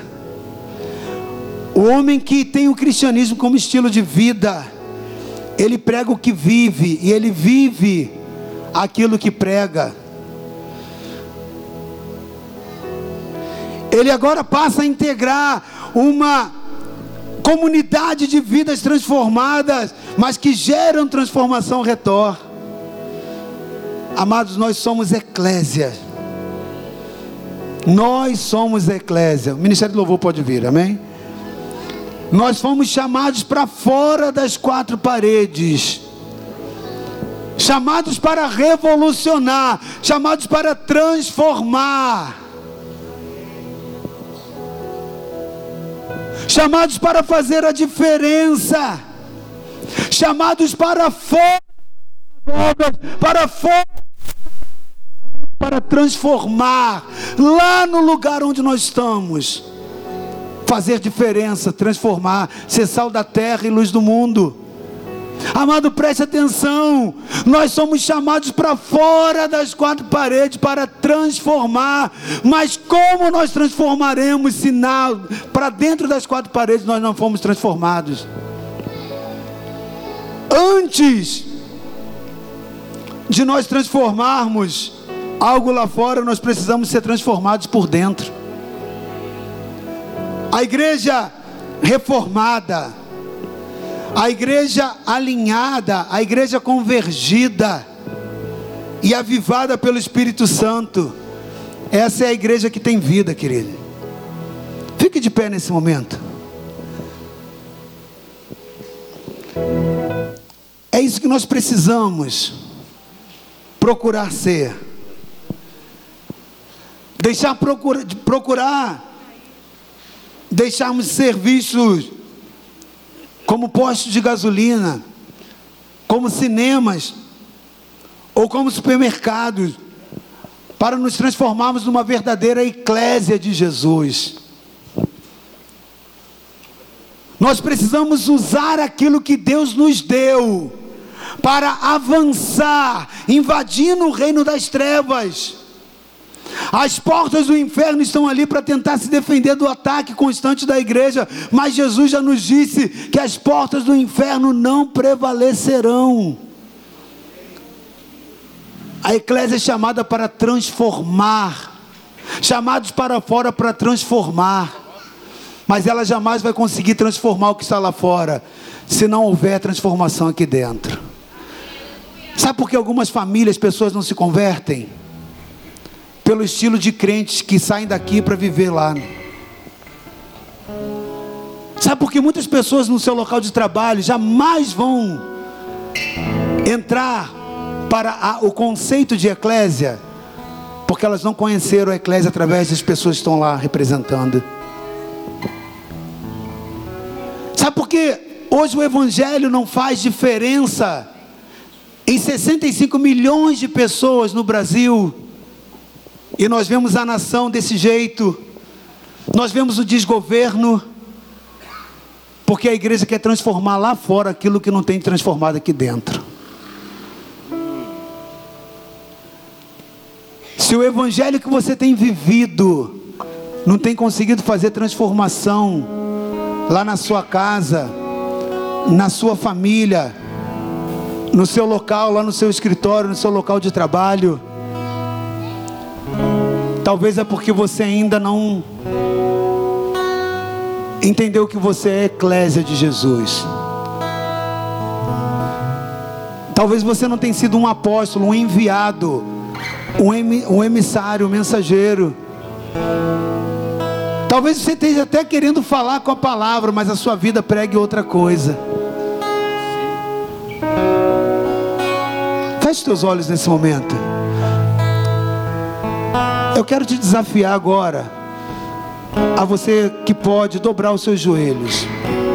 O homem que tem o cristianismo como estilo de vida, ele prega o que vive e ele vive aquilo que prega. Ele agora passa a integrar uma comunidade de vidas transformadas, mas que geram transformação retor. Amados, nós somos eclésia. Nós somos eclésia. O Ministério do Louvor pode vir, amém? Nós fomos chamados para fora das quatro paredes. Chamados para revolucionar, chamados para transformar. Chamados para fazer a diferença. Chamados para fora para fora para transformar lá no lugar onde nós estamos. Fazer diferença, transformar, ser sal da terra e luz do mundo. Amado, preste atenção. Nós somos chamados para fora das quatro paredes para transformar. Mas como nós transformaremos se para dentro das quatro paredes nós não fomos transformados? Antes de nós transformarmos algo lá fora, nós precisamos ser transformados por dentro. A igreja reformada, a igreja alinhada, a igreja convergida e avivada pelo Espírito Santo, essa é a igreja que tem vida, querido. Fique de pé nesse momento. É isso que nós precisamos procurar ser. Deixar procura, procurar, deixarmos de ser vistos como postos de gasolina, como cinemas, ou como supermercados, para nos transformarmos numa verdadeira eclésia de Jesus. Nós precisamos usar aquilo que Deus nos deu para avançar, invadindo o reino das trevas. As portas do inferno estão ali para tentar se defender do ataque constante da igreja, mas Jesus já nos disse que as portas do inferno não prevalecerão. A eclésia é chamada para transformar, chamados para fora para transformar, mas ela jamais vai conseguir transformar o que está lá fora, se não houver transformação aqui dentro. Sabe por que algumas famílias, pessoas não se convertem? Pelo estilo de crentes que saem daqui para viver lá. Sabe por que muitas pessoas no seu local de trabalho jamais vão entrar para a, o conceito de eclésia? Porque elas não conheceram a eclésia através das pessoas que estão lá representando. Sabe por que hoje o evangelho não faz diferença? em 65 milhões de pessoas no Brasil, e nós vemos a nação desse jeito, nós vemos o desgoverno, porque a igreja quer transformar lá fora aquilo que não tem transformado aqui dentro. Se o evangelho que você tem vivido não tem conseguido fazer transformação lá na sua casa, na sua família, no seu local, lá no seu escritório, no seu local de trabalho. Talvez é porque você ainda não entendeu que você é eclésia de Jesus. Talvez você não tenha sido um apóstolo, um enviado, um, emissário, um mensageiro. Talvez você esteja até querendo falar com a palavra, mas a sua vida pregue outra coisa. Feche teus olhos nesse momento. Eu quero te desafiar agora, a você que pode dobrar os seus joelhos.